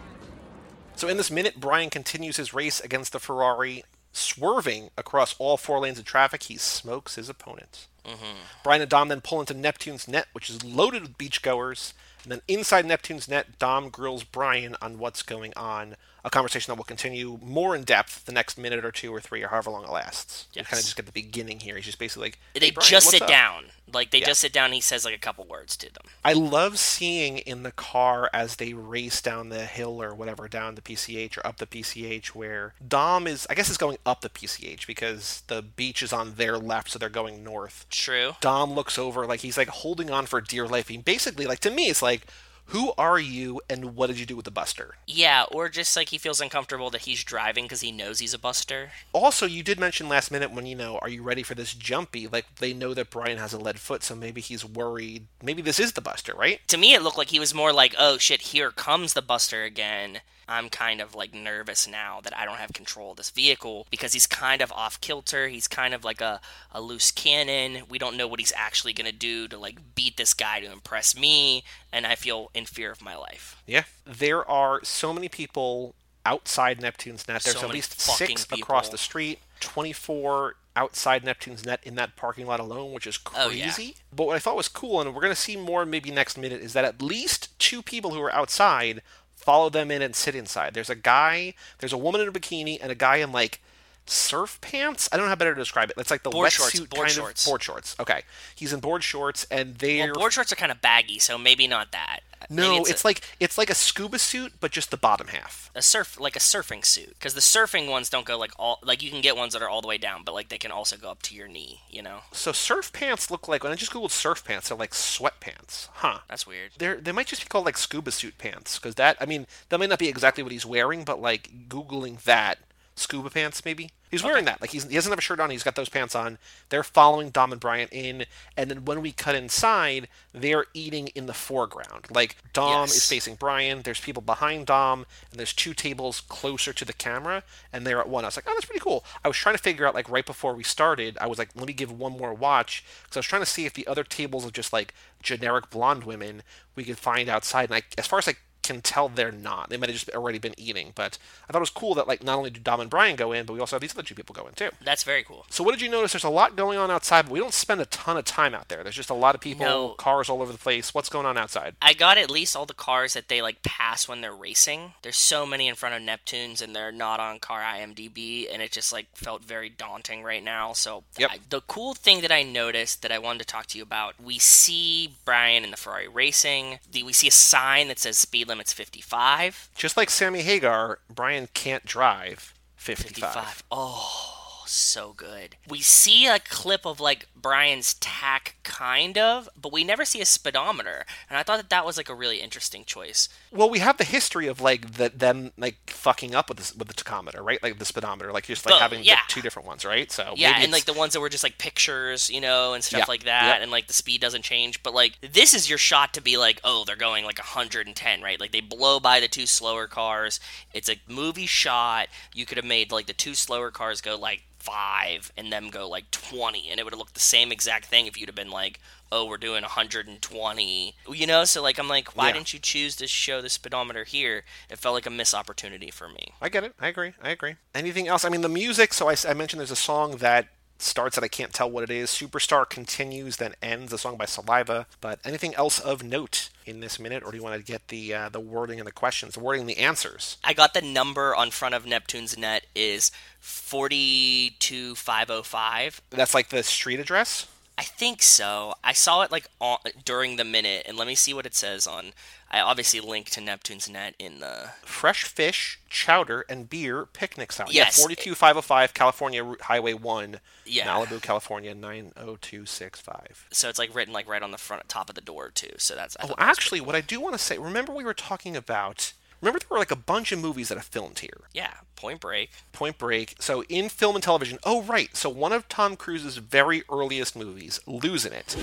So in this minute, Brian continues his race against the Ferrari, swerving across all four lanes of traffic. He smokes his opponent. Mm-hmm. Brian and Dom then pull into Neptune's net, which is loaded with beachgoers. And then inside Neptune's net, Dom grills Brian on what's going on. A conversation that will continue more in depth the next minute or two or three or however long it lasts. You Yes. kind of just get the beginning here. He's just basically like, They "Hey, Brian, just sit up?" down. Like they Yeah. just sit down. and He says like a couple words to them. I love seeing in the car as they race down the hill or whatever, down the PCH or up the PCH, where Dom is, I guess, is going up the PCH because the beach is on their left, so they're going north. True. Dom looks over like he's like holding on for dear life. He basically, like to me, it's like, who are you and what did you do with the Buster? Yeah, or just like he feels uncomfortable that he's driving because he knows he's a buster. Also, you did mention last minute when you know, are you ready for this jumpy? Like they know that Brian has a lead foot, so maybe he's worried. Maybe this is the Buster, right? To me, it looked like he was more like, "Oh shit, here comes the buster again." I'm kind of like nervous now that I don't have control of this vehicle because he's kind of off kilter. He's kind of like a, a loose cannon. We don't know what he's actually going to do to like beat this guy to impress me, and I feel in fear of my life. Yeah. There are so many people outside Neptune's net. There's So at least fucking six across the street, 24 outside Neptune's net in that parking lot alone, which is crazy. Oh, yeah. But what I thought was cool, and we're going to see more maybe next minute, is that at least two people who are outside follow them in and sit inside. There's a guy, there's a woman in a bikini, and a guy in like surf pants. I don't know how better to describe it. It's like the Board wetsuit shorts, board kind shorts. of board shorts. Okay, he's in board shorts, and they're Well, board shorts are kind of baggy, so maybe not that. no, Maybe it's, a, like it's like a scuba suit, but just the bottom half. a surf like a surfing suit because the surfing ones don't go like all like you can get ones that are all the way down, but like they can also go up to your knee. You know, So surf pants look like when I just googled surf pants, they're like sweatpants, huh? that's weird. They're, they might just be called like scuba suit pants because that I mean that might not be exactly what he's wearing, but like googling that scuba pants maybe? He's wearing that. Like he's, he doesn't have a shirt on. He's got those pants on. They're following dom and brian in and then when we cut inside they're eating in the foreground. Like dom Yes. is facing brian there's people behind dom and there's two tables closer to the camera and they're at one. I was like oh that's pretty cool. I was trying to figure out like right before we started i was like let me give one more watch because i was trying to see if the other tables of just like generic blonde women we could find outside. And I, as far as I can tell they're not. They might have just already been eating. But I thought it was cool that like not only do Dom and Brian go in, but we also have these other two people go in too. That's very cool. So what did you notice? There's a lot going on outside, but we don't spend a ton of time out there. There's just a lot of people, No. cars all over the place. What's going on outside? I got at least all the cars that they like pass when they're racing. There's so many in front of Neptunes, and they're not on car IMDb, and it just like felt very daunting right now. So Yep. I- the cool thing that I noticed that I wanted to talk to you about, we see Brian in the Ferrari racing. The, we see a sign that says speed limit's 55. Just like Sammy Hagar, Brian can't drive 55. 55. Oh, so good. We see a clip of like Brian's tach, kind of, but we never see a speedometer. And I thought that that was like a really interesting choice. Well, we have the history of like the, them like fucking up with the, with the tachometer, right? Like the speedometer, like just like Oh, having yeah. two different ones, right? So Yeah, and like the ones that were just like pictures, you know, and stuff Yeah, like that, and like the speed doesn't change. But like this is your shot to be like, oh, they're going like 110, right? Like they blow by the two slower cars. It's a movie shot. You could have made like the two slower cars go like five and them go like 20, and it would have looked the same exact thing if you'd have been like, oh, we're doing 120, you know. So like I'm like, why Yeah. didn't you choose to show the speedometer here? It felt like a missed opportunity for me. I get it. I agree. I agree. Anything else? I mean, the music. So I mentioned there's a song that starts that I can't tell what it is. Superstar continues, then ends. A song by Saliva. But anything else of note in this minute, or do you want to get the uh, the wording and the questions, the wording and the answers? I got the number on front of Neptune's net is 42505. That's like the street address. I think so. I saw it like on, during the minute, and let me see what it says on. I obviously linked to Neptune's net in the. Fresh fish, chowder, and beer picnic style. Yes. Yeah, 42505 California Route Highway 1, Yeah. Malibu, California 90265. So it's like written like right on the front top of the door too. So that's. I Oh, actually, what I do want to say, remember we were talking about. Remember there were like a bunch of movies that have filmed here. Yeah, Point Break. Point Break. So in film and television. Oh, right. So one of Tom Cruise's very earliest movies, Losing It,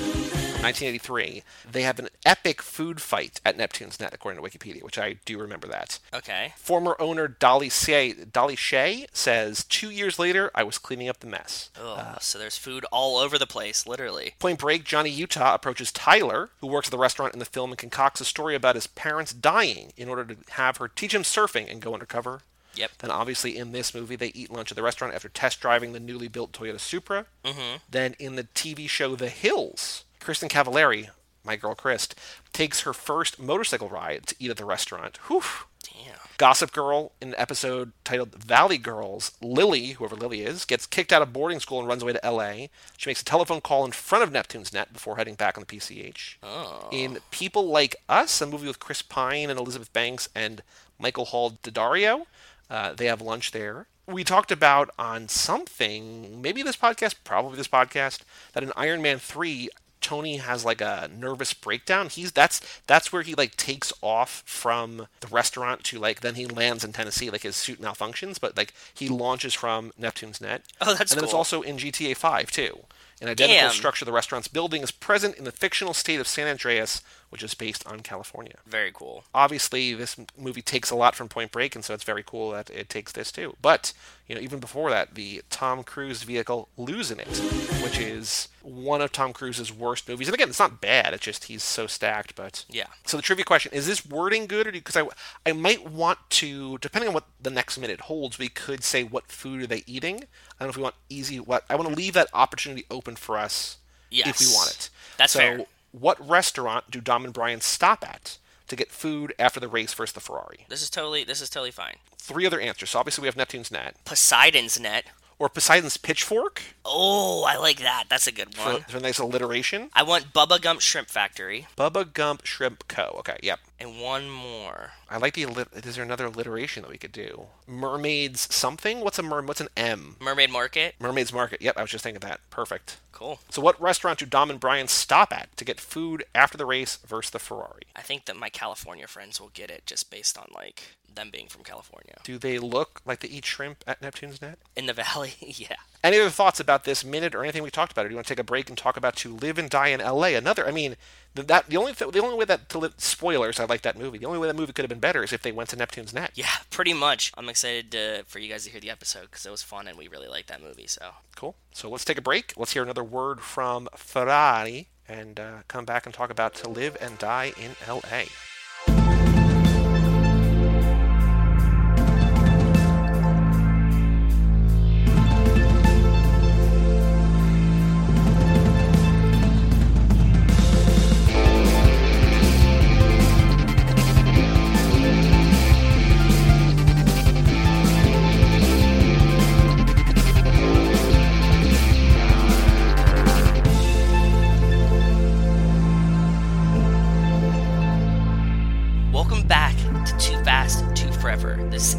1983. They have an epic food fight at Neptune's Net, according to Wikipedia, which I do remember that. Okay. Former owner Dolly Shea, Dolly Shea says, two years later, I was cleaning up the mess. Oh, so there's food all over the place, literally. Point Break, Johnny Utah approaches Tyler, who works at the restaurant in the film, and concocts a story about his parents dying in order to have her teach him surfing and go undercover. Yep. Then, obviously, in this movie, they eat lunch at the restaurant after test driving the newly built Toyota Supra. Mm-hmm. Then, in the TV show The Hills, Kristin Cavallari, my girl Krist, takes her first motorcycle ride to eat at the restaurant. Whew. Damn. Gossip Girl, in an episode titled Valley Girls, Lily, whoever Lily is, gets kicked out of boarding school and runs away to LA. She makes a telephone call in front of Neptune's net before heading back on the PCH. In People Like Us, a movie with Chris Pine and Elizabeth Banks and Michael Hall D'Addario, uh, they have lunch there. We talked about on something, maybe this podcast, probably this podcast, that in Iron Man 3, Tony has like a nervous breakdown. He's that's that's where he like takes off from the restaurant to like then he lands in Tennessee. Like his suit malfunctions, but like he launches from Neptune's net. Oh, that's and then it's also in GTA 5 too. An identical Damn. structure of the restaurant's building is present in the fictional state of San Andreas, which is based on California. Very cool. Obviously, this movie takes a lot from Point Break, and so it's very cool that it takes this too. But you know, even before that, the Tom Cruise vehicle "Losing It," which is one of Tom Cruise's worst movies, and again, it's not bad. It's just he's so stacked. But Yeah. So the trivia question is: This wording good, or because I I might want to, depending on what the next minute holds, we could say what food are they eating. I don't know if we want easy. What I want to leave that opportunity open for us if we want it. That's so, fair. What restaurant do Dom and Brian stop at to get food after the race versus the Ferrari? This is totally this is totally fine. Three other answers. So obviously we have Neptune's net Poseidon's net. or Poseidon's pitchfork Oh, I like that. That's a good for, one. for a nice alliteration. I want Bubba Gump Shrimp Factory Bubba Gump Shrimp Co. Okay, yep. And one more. I like the. allit- Is there another alliteration that we could do? Mermaids something? What's a merm? What's an M? Mermaid Market. Mermaids Market. Yep, I was just thinking that. Perfect. Cool. So, what restaurant do Dom and Brian stop at to get food after the race versus the Ferrari? I think that my California friends will get it just based on like them being from California. Do they look like they eat shrimp at Neptune's Net? In the (laughs) valley, (laughs) yeah. Any other thoughts about this minute or anything we talked about? Or do you want to take a break and talk about To Live and Die in L.A.? Another. I mean, the, that the only th- the only way that to live, spoilers. I like that movie. The only way that movie could have been better is if they went to Neptune's Net. Yeah, pretty much. I'm excited uh, for you guys to hear the episode because it was fun and we really liked that movie. So Cool. So let's take a break. Let's hear another word from Ferrari and uh, come back and talk about To Live and Die in L.A.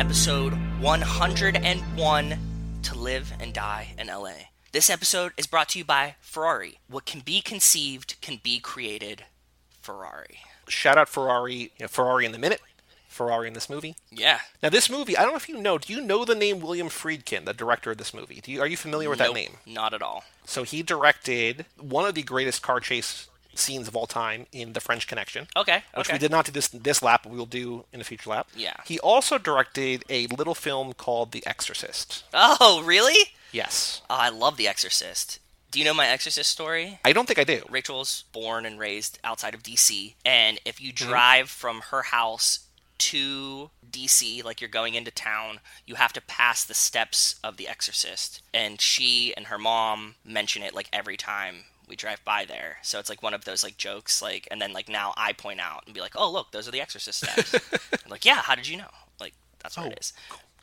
episode 101 to live and die in LA. This episode is brought to you by Ferrari. What can be conceived can be created. Ferrari. Shout out Ferrari. You know, Ferrari in the minute. Ferrari in this movie. Yeah. Now, this movie, I don't know if you know. Do you know the name William Friedkin, the director of this movie? Do you, are you familiar with that Nope, name? Not at all. So he directed one of the greatest car chase scenes of all time in The French Connection. Okay. Which okay. we did not do this this lap, but we will do in a future lap. Yeah. He also directed a little film called The Exorcist. Oh, really? Yes. Oh, I love The Exorcist. Do you know my Exorcist story? I don't think I do. Rachel's born and raised outside of DC, and if you Mm-hmm. drive from her house to DC, like you're going into town, you have to pass the steps of The Exorcist. And she and her mom mention it like every time we drive by there. So it's like one of those like jokes, like, and then like now I point out and be like, oh, look, those are The Exorcist steps. (laughs) I'm like, yeah, how did you know? Like, that's what Oh. it is.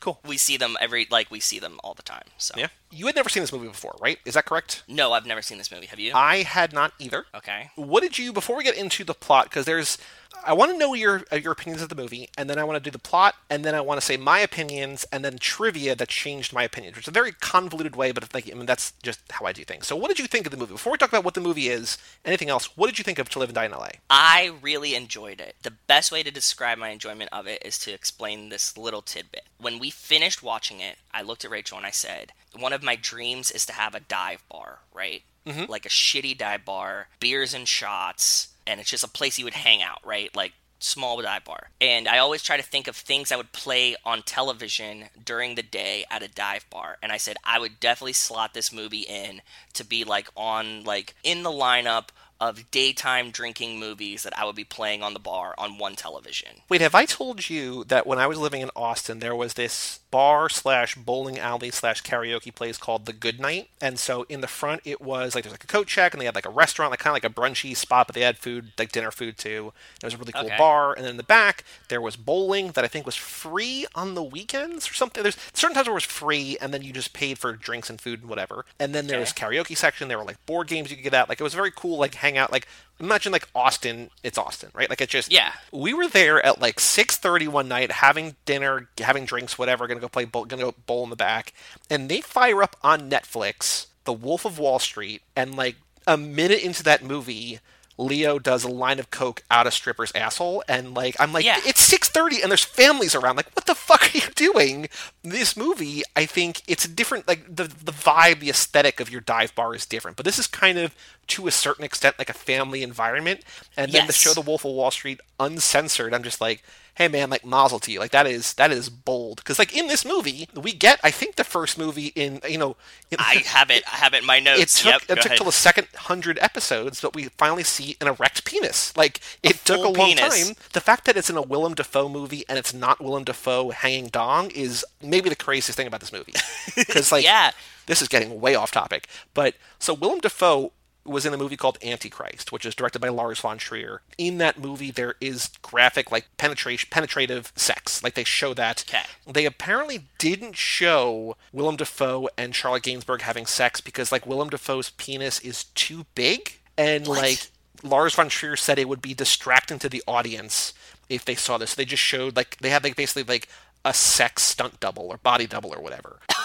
Cool. We see them every, like, we see them all the time. So, Yeah. You had never seen this movie before, right? Is that correct? no, I've never seen this movie. Have you? I had not either. okay. What did you before we get into the plot? Because there's, I want to know your uh, your opinions of the movie, and then I want to do the plot, and then I want to say my opinions, and then trivia that changed my opinions, which is a very convoluted way, but like I mean that's just how I do things. So, what did you think of the movie? Before we talk about what the movie is, anything else? What did you think of To Live and Die in L.A.? I really enjoyed it. The best way to describe my enjoyment of it is to explain this little tidbit. When we finished watching it, I looked at Rachel and I said, One of my dreams is to have a dive bar, right? Like a shitty dive bar, beers and shots, and it's just a place you would hang out, right? Like small dive bar. And I always try to think of things I would play on television during the day at a dive bar. And I said I would definitely slot this movie in to be like on like in the lineup of daytime drinking movies that I would be playing on the bar on one television. Wait, have I told you that when I was living in Austin, there was this bar slash bowling alley slash karaoke place called the Good Night? And so in the front, it was like there's like a coat check, and they had like a restaurant, like kind of like a brunchy spot, but they had food, like dinner food too. It was a really cool Okay. bar. And then in the back, there was bowling that I think was free on the weekends or something. There's certain times where it was free, and then you just paid for drinks and food and whatever. And then there was karaoke section. There were like board games you could get out. Like it was very cool, like hang out. Like imagine like Austin. It's Austin, right? Like it just Yeah. we were there at like 6:30 one night having dinner, having drinks, whatever, going to go play bowl, going to go bowl in the back. And they fire up on Netflix The Wolf of Wall Street and like a minute into that movie Leo does a line of coke out of stripper's asshole and like I'm like Yeah. it's 6:30 and there's families around. Like what the fuck are you doing? This movie I think it's different like the the vibe the aesthetic of your dive bar is different. But this is kind of to a certain extent like a family environment. And then to show the Wolf of Wall Street uncensored, I'm just like, hey man, like mazel to you. Like that is that is bold because like in this movie we get I think the first movie in you know in, I (laughs) have it. I have it in my notes. it took yep, it took till the second hundred episodes that we finally see an erect penis. Like it took a long penis. time. The fact that it's in a Willem Dafoe movie and it's not Willem Dafoe hanging dong is maybe the craziest thing about this movie (laughs) because like Yeah. this is getting way off topic. But so Willem Dafoe was in a movie called Antichrist, which is directed by Lars von Trier. In that movie, there is graphic, like penetration, penetrative sex. Like they show that. Okay. They apparently didn't show Willem Dafoe and Charlotte Gainsbourg having sex because, like, Willem Dafoe's penis is too big, and What? like Lars von Trier said, it would be distracting to the audience if they saw this. So they just showed like they had like basically like a sex stunt double or body double or whatever. (laughs)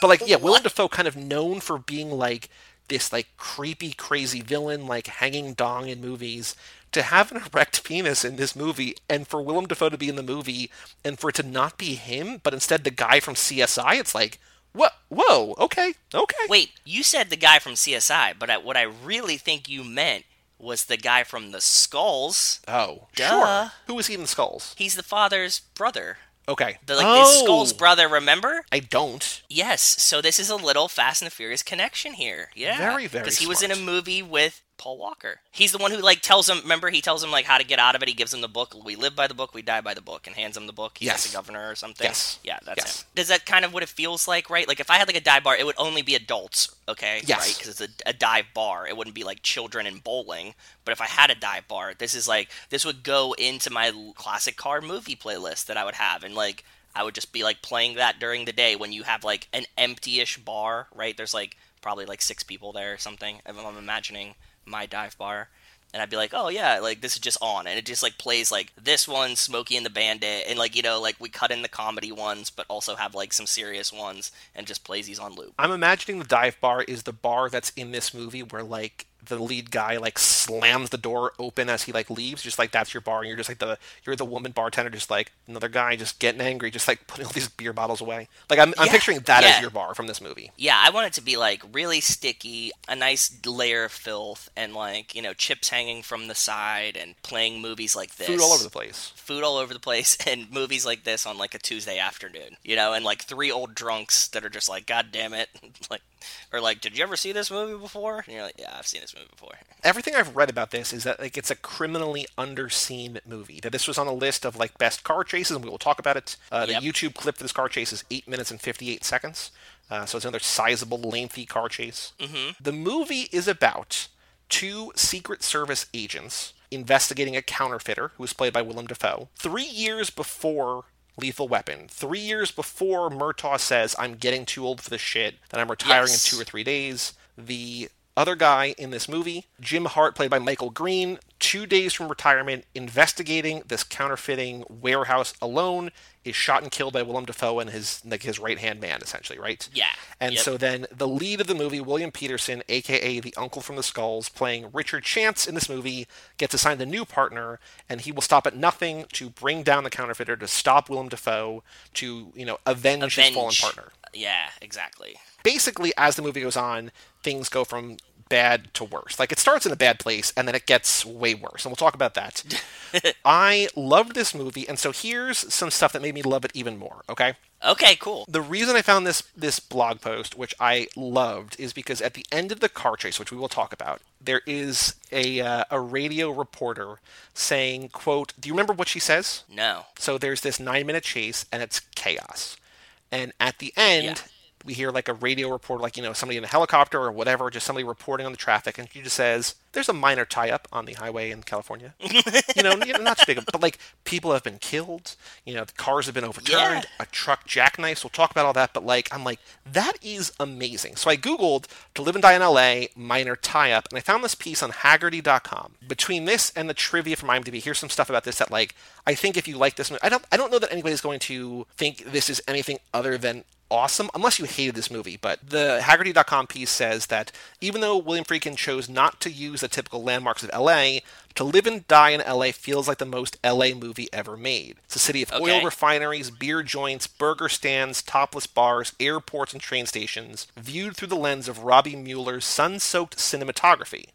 But like, yeah, Willem Dafoe kind of known for being like this like creepy, crazy villain, like hanging dong in movies. To have an (laughs) erect penis in this movie, and for Willem Dafoe to be in the movie, and for it to not be him, but instead the guy from CSI, it's like, what? Whoa, okay, okay. Wait, you said the guy from CSI, but I, what I really think you meant was the guy from the Skulls. Oh, Duh. sure. Who was he in the Skulls? He's the father's brother. Okay. The, like oh, the Skull's brother, remember? I don't. Yes, so this is a little Fast and the Furious connection here. Yeah. Very, very Because he was in a movie with Paul Walker. He's the one who like tells him remember he tells him like how to get out of it. He gives him the book, We Live by the Book, We Die by the Book, and hands him the book. He's Yes. the governor or something. Yes. Yeah, that's Yes. him. Does that kind of what it feels like, right? Like if I had like a dive bar, it would only be adults, okay? Yes. Right? Because it's a, a dive bar. It wouldn't be like children and bowling. But if I had a dive bar, this is like this would go into my classic car movie playlist that I would have and like I would just be like playing that during the day when you have like an empty-ish bar, right? There's like probably like six people there or something. I'm imagining my dive bar. And I'd be like, oh yeah, like this is just on, and it just like plays like this one, Smokey and the Bandit, and like you know, like we cut in the comedy ones, but also have like some serious ones, and just plays these on loop. I'm imagining the dive bar is the bar that's in this movie where like the lead guy like slams the door open as he like leaves, just like that's your bar, and you're just like the you're the woman bartender, just like another guy just getting angry, just like (laughs) putting all these beer bottles away. Like I'm, I'm Yeah, picturing that yeah. as your bar from this movie. Yeah, I want it to be like really sticky, a nice layer of filth, and like you know chips hanging from the side, and playing movies like this. Food all over the place. food all over the place (laughs) and movies like this on like a Tuesday afternoon, you know, and like three old drunks that are just like, God damn it, (laughs) like, or like, did you ever see this movie before? And you're like, yeah, I've seen this movie before. Everything I've read about this is that like it's a criminally underseen movie. That this was on a list of like best car chases, and we will talk about it. Uh, Yep. The YouTube clip for this car chase is eight minutes and fifty-eight seconds, uh, so it's another sizable, lengthy car chase. Mm-hmm. The movie is about two Secret Service agents investigating a counterfeiter who was played by Willem Dafoe. Three years before Lethal Weapon, three years before Murtaugh says, I'm getting too old for this shit, that I'm retiring Yes. in two or three days, the other guy in this movie, Jim Hart, played by Michael Greene, two days from retirement, investigating this counterfeiting warehouse alone, is shot and killed by Willem Dafoe and his like his right hand man, essentially, right? Yeah. And Yep. so then the lead of the movie, William Petersen, aka the uncle from the Skulls, playing Richard Chance in this movie, gets assigned a new partner, and he will stop at nothing to bring down the counterfeiter, to stop Willem Dafoe, to you know avenge, his fallen partner Yeah, exactly. basically as the movie goes on things go from bad to worse like it starts in a bad place and then it gets way worse and we'll talk about that (laughs) i loved this movie and so here's some stuff that made me love it even more okay Okay, cool. the reason i found this this blog post which i loved is because at the end of the car chase which we will talk about there is a uh, a radio reporter saying quote do you remember what she says No. so there's this nine minute chase, and it's chaos. And at the end, Yeah. We hear like a radio report, like, you know, somebody in a helicopter or whatever, just somebody reporting on the traffic. And she just says, there's a minor tie up on the highway in California. (laughs) you know, you know, not too big, but like people have been killed. You know, the cars have been overturned. A truck jackknifes. We'll talk about all that. But like, I'm like, that is amazing. So I Googled to live and die in LA, minor tie up, and I found this piece on Hagerty.com. Between this and the trivia from IMDb, here's some stuff about this that like, I think if you like this I don't, I don't know that anybody's going to think this is anything other than awesome unless you hated this movie but the hagerty.com piece says that even though william friedkin chose not to use the typical landmarks of la to live and die in la feels like the most la movie ever made. It's a city of oil refineries beer joints burger stands topless bars airports and train stations viewed through the lens of robby müller's sun-soaked cinematography.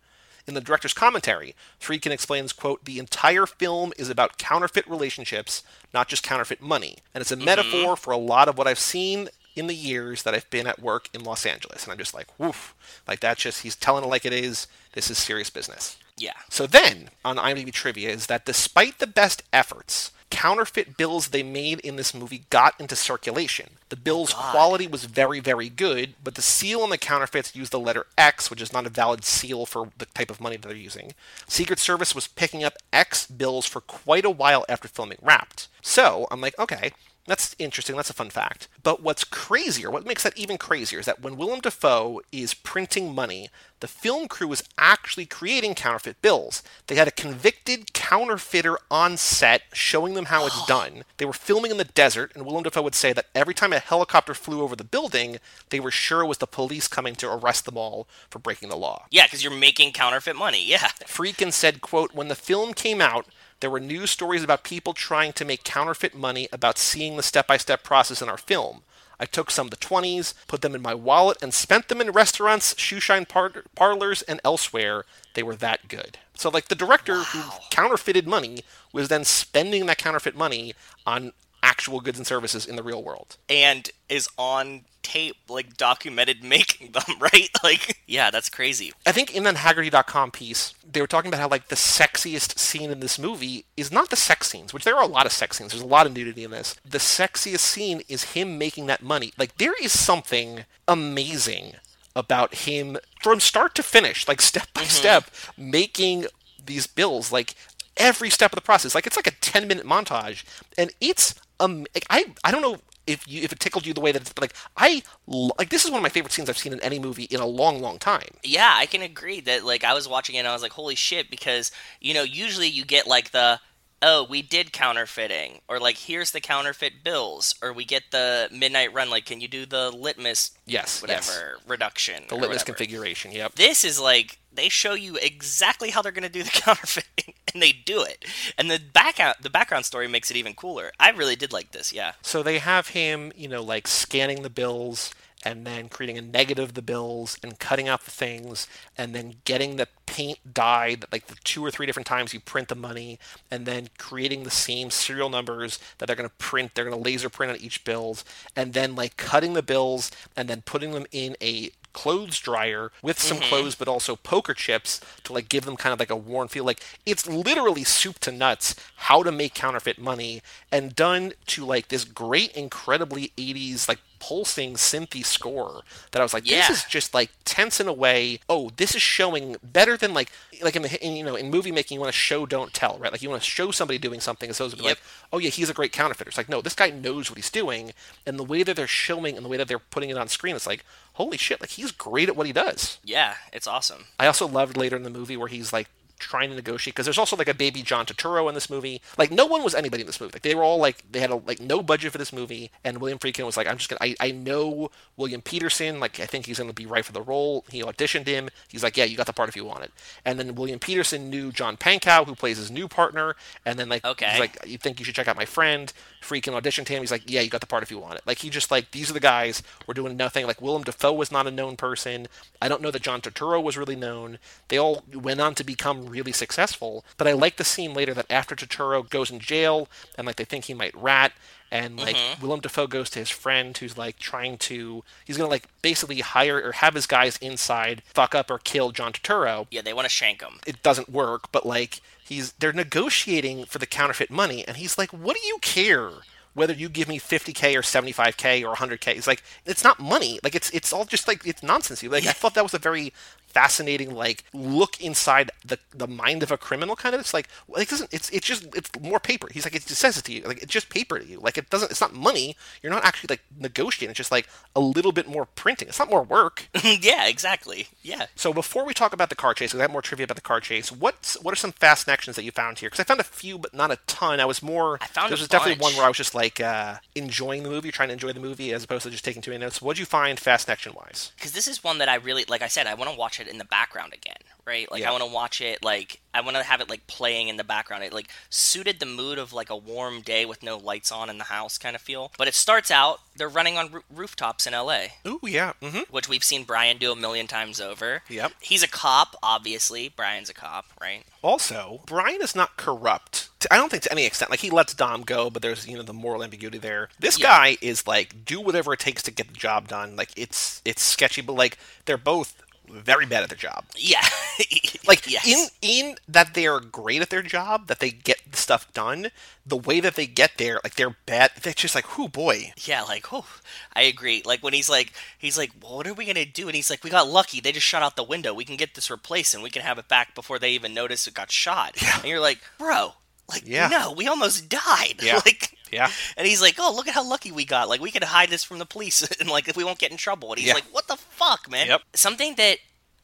In the director's commentary, Friedkin explains, quote, the entire film is about counterfeit relationships, not just counterfeit money. And it's a mm-hmm. metaphor for a lot of what I've seen in the years that I've been at work in Los Angeles. And I'm just like, woof. Like that's just he's telling it like it is. This is serious business. Yeah. So then, on IMDb trivia, is that despite the best efforts counterfeit bills they made in this movie got into circulation. The oh, bill's God. quality was very, very good, but the seal on the counterfeits used the letter X, which is not a valid seal for the type of money that they're using. Secret Service was picking up X bills for quite a while after filming wrapped. So I'm like, okay, that's interesting. That's a fun fact. But what's crazier, what makes that even crazier, is that when Willem Dafoe is printing money, the film crew was actually creating counterfeit bills. They had a convicted counterfeiter on set showing them how it's done. They were filming in the desert, and Willem Dafoe would say that every time a helicopter flew over the building, they were sure it was the police coming to arrest them all for breaking the law. Yeah, because you're making counterfeit money. (laughs) Yeah. Friedkin said, quote, when the film came out, there were news stories about people trying to make counterfeit money about seeing the step-by-step process in our film. I took some of the 20s, put them in my wallet, and spent them in restaurants, shoeshine par- parlors, and elsewhere. They were that good. So, like, the director who counterfeited money was then spending that counterfeit money on actual goods and services in the real world. And is on tape, like documented (laughs) making them, right? (laughs) Like, yeah, that's crazy. I think in that Hagerty.com piece, they were talking about how like the sexiest scene in this movie is not the sex scenes, which there are a lot of sex scenes. There's a lot of nudity in this. The sexiest scene is him making that money. Like there is something amazing about him from start to finish, like step by mm-hmm. step, making these bills. Like every step of the process. Like it's like a 10 minute montage, and it's um like, I I don't know if you if it tickled you the way that it's but like I like this is one of my favorite scenes I've seen in any movie in a long long time. Yeah, I can agree that like I was watching it and I was like, holy shit, because you know, usually you get like the oh, we did counterfeiting, or like here's the counterfeit bills, or we get the midnight run, like can you do the litmus Yes, whatever yes. reduction. The litmus whatever. configuration. Yep. This is like they show you exactly how they're going to do the (laughs) counterfeiting, and they do it. And the back out, the background story makes it even cooler. I really did like this. Yeah. So they have him, you know, like scanning the bills and then creating a negative of the bills and cutting out the things and then getting the paint dyed like the two or three different times you print the money and then creating the same serial numbers that they're going to print they're going to laser print on each bills and then like cutting the bills and then putting them in a clothes dryer with some mm-hmm. clothes but also poker chips to like give them kind of like a worn feel. Like it's literally soup to nuts how to make counterfeit money and done to like this great incredibly 80s like pulsing synthy score that I was like this Yeah. is just like tense in a way oh this is showing better than like like in, the, in you know in movie making you want to show don't tell right like you want to show somebody doing something as opposed to be Yep. like oh yeah he's a great counterfeiter it's like no this guy knows what he's doing and the way that they're showing and the way that they're putting it on screen it's like holy shit like he's great at what he does Yeah, it's awesome. I also loved later in the movie where he's like trying to negotiate because there's also like a baby John Turturro in this movie. Like no one was anybody in this movie. Like they were all like they had a, like no budget for this movie, and William Friedkin was like, I'm just gonna. I, I know William Petersen. Like I think he's gonna be right for the role. He auditioned him. He's like, yeah, you got the part if you want it. And then William Petersen knew John Pankow, who plays his new partner, and then like Okay. he's like, you think you should check out my friend? Friedkin auditioned him. He's like, yeah, you got the part if you want it. Like he just like these are the guys. We're doing nothing. Like Willem Dafoe was not a known person. I don't know that John Turturro was really known. They all went on to become really successful. But I like the scene later that after Turturro goes in jail and like they think he might rat. And like mm-hmm. Willem Dafoe goes to his friend who's like trying to he's gonna like basically hire or have his guys inside fuck up or kill John Turturro Yeah, they want to shank him. it doesn't work, but like he's they're negotiating for the counterfeit money, and he's like, "What do you care whether you give me 50k or 75k or 100k?" He's like, "It's not money. Like it's it's all just like it's nonsense." You like I thought that was a very fascinating like look inside the the mind of a criminal kind of it's like well, it doesn't it's it's just it's more paper he's like it just says it to you like it's just paper to you like it doesn't it's not money you're not actually like negotiating it's just like a little bit more printing it's not more work (laughs) yeah, exactly. Yeah. so before we talk about the car chase, 'cause I have more trivia about the car chase. What's what are some fast actions that you found here? Because I found a few, but not a ton. I was more. I found there was definitely one where I was just like uh, enjoying the movie, trying to enjoy the movie, as opposed to just taking too many notes. What'd you find fast action wise? because this is one that I really like. I said I want to watch it in the background again, right? Like Yeah. I want to watch it like I want to have it like playing in the background. It like suited the mood of like a warm day with no lights on in the house kind of feel. But it starts out they're running on roo- rooftops in L.A., Ooh, yeah. Mm-hmm. which we've seen Brian do a million times over. Yep. He's a cop, obviously. Brian's a cop, right? Also, Brian is not corrupt. I don't think to any extent. Like he lets Dom go, but there's you know the moral ambiguity there. This Yeah. guy is like do whatever it takes to get the job done. Like it's it's sketchy, but like they're both very bad at their job. Yeah. (laughs) Like yes. in in that they are great at their job, that they get stuff done. The way that they get there, like they're bad. They're just like, whoo boy. Yeah, like, oh, I agree. Like when he's like, he's like, well, what are we gonna do? And he's like, we got lucky. They just shot out the window. We can get this replaced, and we can have it back before they even notice it got shot. Yeah. And you're like, bro, like, Yeah. no, we almost died. (laughs) Yeah. like, Yeah. And he's like, oh, look at how lucky we got. Like we could hide this from the police, (laughs) and like if we won't get in trouble. And he's Yeah. like, what the fuck, man? Yep. Something that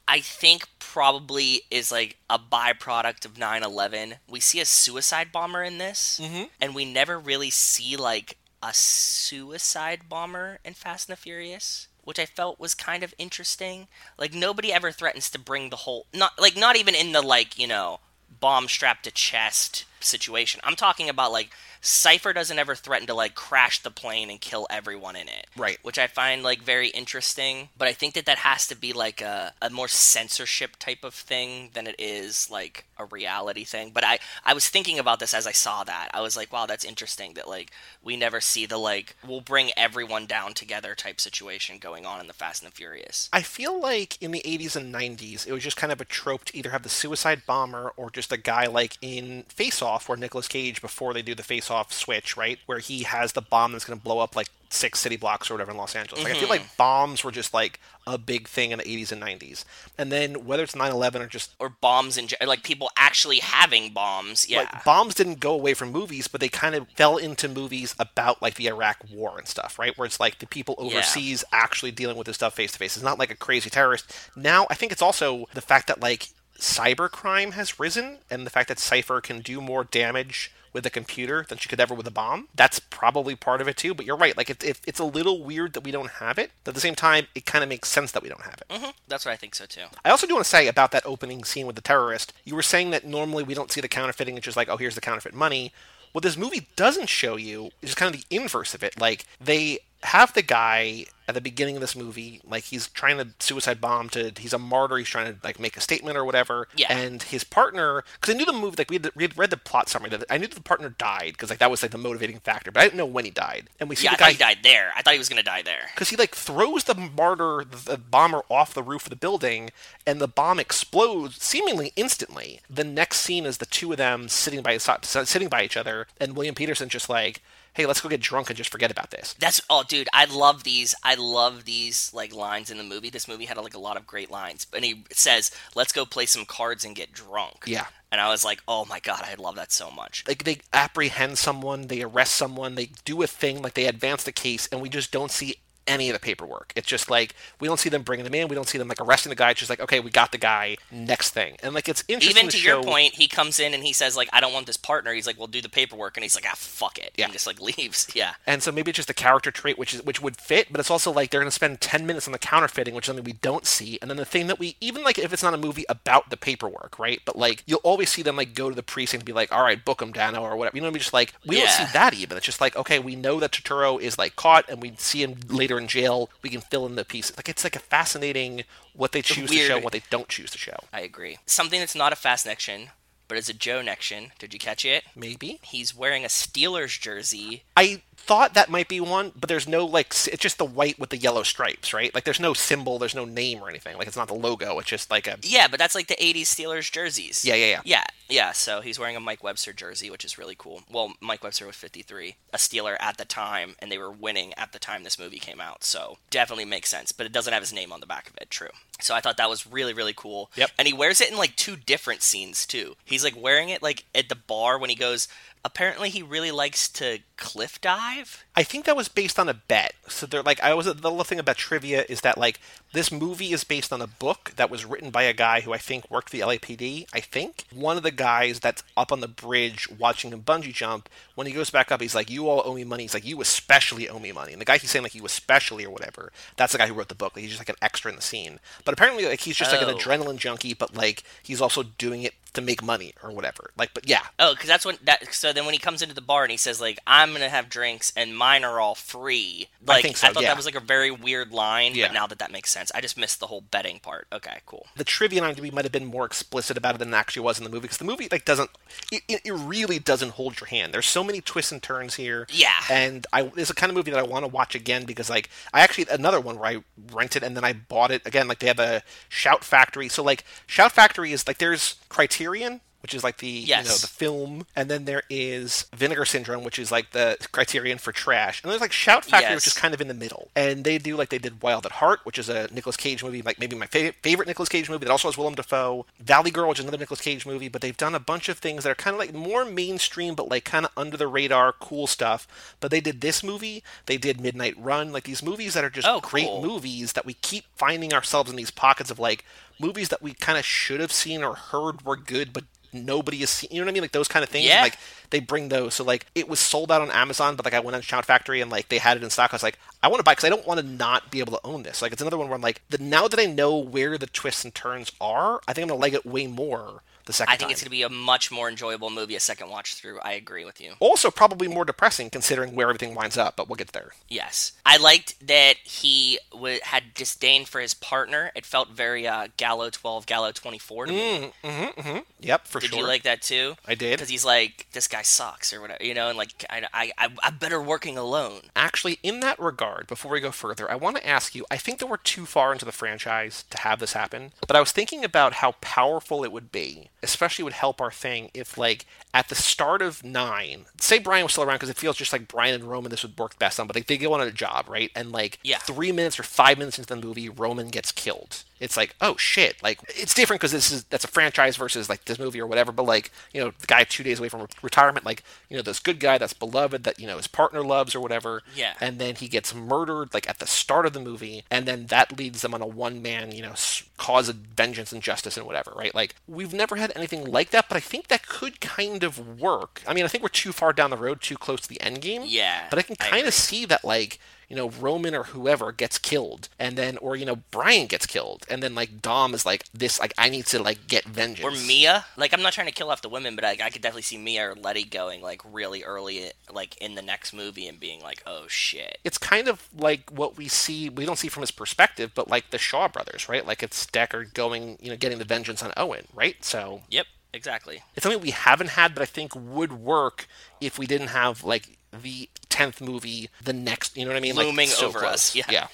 I think probably is like a byproduct of 9/11. We see a suicide bomber in this, Mhm. and we never really see like a suicide bomber in Fast and the Furious, which I felt was kind of interesting. Like nobody ever threatens to bring the whole not like not even in the like, you know, bomb strapped to chest situation. I'm talking about like Cipher doesn't ever threaten to like crash the plane and kill everyone in it. Right. Which I find like very interesting, but I think that that has to be like a, a more censorship type of thing than it is like a reality thing. But I I was thinking about this as I saw that. I was like, wow, that's interesting that like we never see the like we'll bring everyone down together type situation going on in the Fast and the Furious. I feel like in the 80s and 90s, it was just kind of a trope to either have the suicide bomber or just a guy like in Face Off, where Nicolas Cage, before they do the Face Off switch, right, where he has the bomb that's going to blow up like six city blocks or whatever in Los Angeles. Like, I feel mm-hmm. like bombs were just like a big thing in the 80s and 90s. And then whether it's 9 11 or just Or bombs and like people actually having bombs. Yeah. like bombs didn't go away from movies, but they kind of fell into movies about like the Iraq War and stuff, right? Where it's like the people overseas actually dealing with this stuff face to face. It's not like a crazy terrorist. Now, I think it's also the fact that like cybercrime has risen, and the fact that Cipher can do more damage with a computer than she could ever with a bomb. That's probably part of it too. But you're right. Like it, it, it's a little weird that we don't have it. But at the same time, it kind of makes sense that we don't have it. hmm That's what I think so too. I also do want to say about that opening scene with the terrorist. You were saying that normally we don't see the counterfeiting. It's just like, oh, here's the counterfeit money. What this movie doesn't show you is kind of the inverse of it. Like they have the guy at the beginning of this movie, like he's trying to suicide bomb to. He's a martyr. He's trying to like make a statement or whatever. Yeah. And his partner, because I knew the movie, like we had, we had read the plot summary. That I knew the partner died because like that was like the motivating factor, but I didn't know when he died. And we see Yeah, I the thought guy he died there. I thought he was gonna die there. because he like throws the martyr the bomber off the roof of the building and the bomb explodes seemingly instantly the next scene is the two of them sitting by sitting by each other and william petersen just like hey let's go get drunk and just forget about this That's oh, dude, I love these. I love these like lines in the movie. This movie had like a lot of great lines, and he says, "Let's go play some cards and get drunk." Yeah. and I was like, "Oh my god, I love that so much." like they apprehend someone they arrest someone they do a thing like they advance the case and we just don't see any of the paperwork it's just like we don't see them bringing them in we don't see them like arresting the guy it's just like okay we got the guy next thing and like it's interesting Even to show your point, he comes in and he says like, "I don't want this partner." He's like, "Well, do the paperwork," and he's like, "Ah, fuck it," Yeah. and just like (laughs) leaves. Yeah, And so maybe it's just a character trait which is which would fit, but it's also like they're going to spend 10 minutes on the counterfeiting, which is something we don't see. And then the thing that we even like if it's not a movie about the paperwork, right? But like you'll always see them like go to the precinct and be like, "All right, book him, Danno," or whatever. You know what I mean? Just like we don't see that even. It's just like, okay, we know that Turturro is like caught and we see him later in jail. We can fill in the pieces. Like it's like a fascinating what they choose to show and what they don't choose to show. I agree. Something that's not a fast nection, but is a Joe nection. Did you catch it? Maybe. He's wearing a Steelers jersey. I thought that might be one, but there's no like it's just the white with the yellow stripes, right? Like there's no symbol, there's no name or anything. Like it's not the logo, it's just like a Yeah, but that's like the '80s Steelers jerseys. Yeah, yeah, yeah. Yeah, yeah. So he's wearing a Mike Webster jersey, which is really cool. Well, Mike Webster was 53, a Steeler at the time, and they were winning at the time this movie came out. So definitely makes sense. But it doesn't have his name on the back of it. True. So I thought that was really, really cool. Yep. And he wears it in like two different scenes too. He's like wearing it like at the bar when he goes. Apparently, he really likes to cliff dive. I think that was based on a bet. So they're like, I was the little thing about trivia is that like this movie is based on a book that was written by a guy who I think worked for the LAPD. I think one of the guys that's up on the bridge watching him bungee jump. When he goes back up, he's like, "You all owe me money." He's like, "You especially owe me money." And the guy he's saying like you especially or whatever. That's the guy who wrote the book. Like, he's just like an extra in the scene. But apparently, like he's just like Oh. an adrenaline junkie, but like he's also doing it to make money or whatever. Like, but yeah, Oh, because that's when that. So then when he comes into the bar and he says like, "I'm gonna have drinks and mine are all free." I Like think so, thought yeah. that was like a very weird line. Yeah. But now that that makes sense, I just missed the whole betting part. Okay, cool. the trivia on IMDb might have been more explicit about it than it actually was in the movie because the movie like doesn't it, it it really doesn't hold your hand. There's so many twists and turns here. Yeah. and I it's a kind of movie that I want to watch again because like I actually another one where I rented and then I bought it again. Like they have a Shout Factory, so like Shout Factory is like there's Criterion. Which is like the you know the film, and then there is Vinegar Syndrome, which is like the criterion for trash, and there's like Shout Factory, which is kind of in the middle. And they do like they did Wild at Heart, which is a Nicolas Cage movie, like maybe my fa- favorite Nicolas Cage movie that also has Willem Dafoe. Valley Girl, which is another Nicolas Cage movie, but they've done a bunch of things that are kind of like more mainstream, but like kind of under the radar, cool stuff. But they did this movie, they did Midnight Run, like these movies that are just Oh, great cool. movies that we keep finding ourselves in these pockets of like movies that we kind of should have seen or heard were good, but nobody is seen. You know what I mean? Like those kind of things. and, Yeah. like they bring those. So like it was sold out on Amazon, but like I went on Shout Factory and like they had it in stock. I was like, I want to buy because I don't want to not be able to own this. Like it's another one where I'm like, the, now that I know where the twists and turns are, I think I'm gonna like it way more the second I think time. it's gonna be a much more enjoyable movie a second watch through. I agree with you. also probably more depressing considering where everything winds up. But we'll get there. Yes, I liked that he w- had disdain for his partner. It felt very uh, Gallo twelve, Gallo twenty four to me. Mm, mm-hmm, mm-hmm. Yep, for Did sure. Did you like that too? I did. because he's like, this guy sucks or whatever, you know, and like, I, I, I, I'm better working alone. Actually, in that regard, before we go further, I want to ask you I think that we're too far into the franchise to have this happen, but I was thinking about how powerful it would be, especially would help our thing if, like, at the start of nine, say Brian was still around because it feels just like Brian and Roman this would work best on, but like, they go on a job, right? And, like, Yeah. three minutes or five minutes into the movie, Roman gets killed. It's like, oh shit! Like it's different because this is that's a franchise versus like this movie or whatever. But like you know, the guy two days away from re- retirement, like you know, this good guy that's beloved that you know his partner loves or whatever. Yeah. And then he gets murdered like at the start of the movie, and then that leads them on a one man you know s- cause of vengeance and justice and whatever. Right? Like we've never had anything like that, but I think that could kind of work. I mean, I think we're too far down the road, too close to the end game. Yeah, But I can kind of see that like you know Roman or whoever gets killed, and then or you know Brian gets killed, and then like Dom is like this like I need to like get vengeance. Or Mia, like, I'm not trying to kill off the women, but I, I could definitely see Mia or Letty going like really early, like in the next movie, and being like, oh shit. It's kind of like what we see. We don't see from his perspective, but like the Shaw brothers, right? Like it's Deckard going, you know, getting the vengeance on Owen, right? So Yep, exactly. it's something we haven't had, but I think would work if we didn't have like the tenth movie, the next. You know what I mean? Like, Looming so over close. us, yeah. Yeah.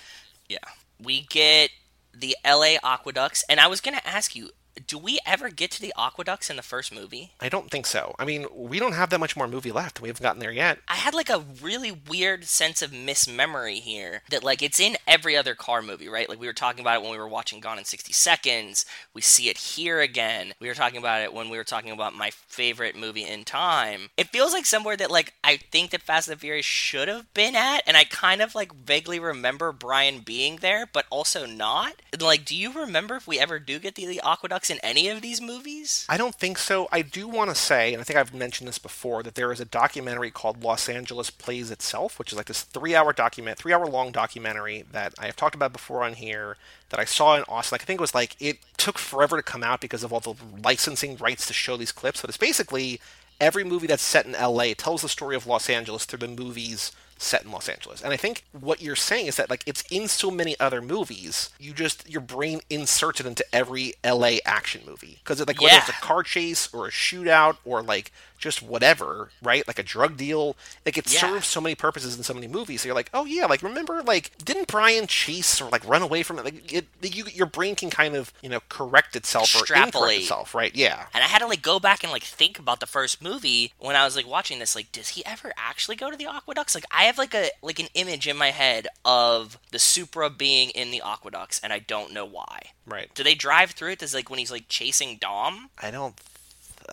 Yeah, we get the L.A. aqueducts, and I was gonna ask you, do we ever get to the aqueducts in the first movie? I don't think so. I mean, we don't have that much more movie left. We haven't gotten there yet. I had like a really weird sense of mismemory here that like it's in every other car movie, right? Like we were talking about it when we were watching Gone in 60 Seconds. We see it here again. We were talking about it when we were talking about my favorite movie in time. It feels like somewhere that like I think that Fast and the Furious should have been at and I kind of like vaguely remember Brian being there but also not. Like do you remember if we ever do get the, the aqueducts in any of these movies? I don't think so. I do want to say, and I think I've mentioned this before, that there is a documentary called Los Angeles Plays Itself, which is like this three-hour document, three-hour long documentary that I have talked about before on here that I saw in Austin. Like, I think it was like it took forever to come out because of all the licensing rights to show these clips, but it's basically every movie that's set in LA tells the story of Los Angeles through the movies set in Los Angeles. And I think what you're saying is that like it's in so many other movies, you just your brain inserts it into every LA action movie because like whether it's a car chase or a shootout or like just whatever, right? Like a drug deal, like it Yeah. serves so many purposes in so many movies. So you're like, oh yeah, like remember like didn't Brian chase or like run away from it? Like it, you, your brain can kind of you know correct itself or incorrect Extrapolate. itself, right? Yeah. And I had to like go back and like think about the first movie when I was like watching this. Like, does he ever actually go to the aqueducts? Like, I have like a like an image in my head of the Supra being in the aqueducts, and I don't know why. Right. Do they drive through it? Does like when he's like chasing Dom? I don't.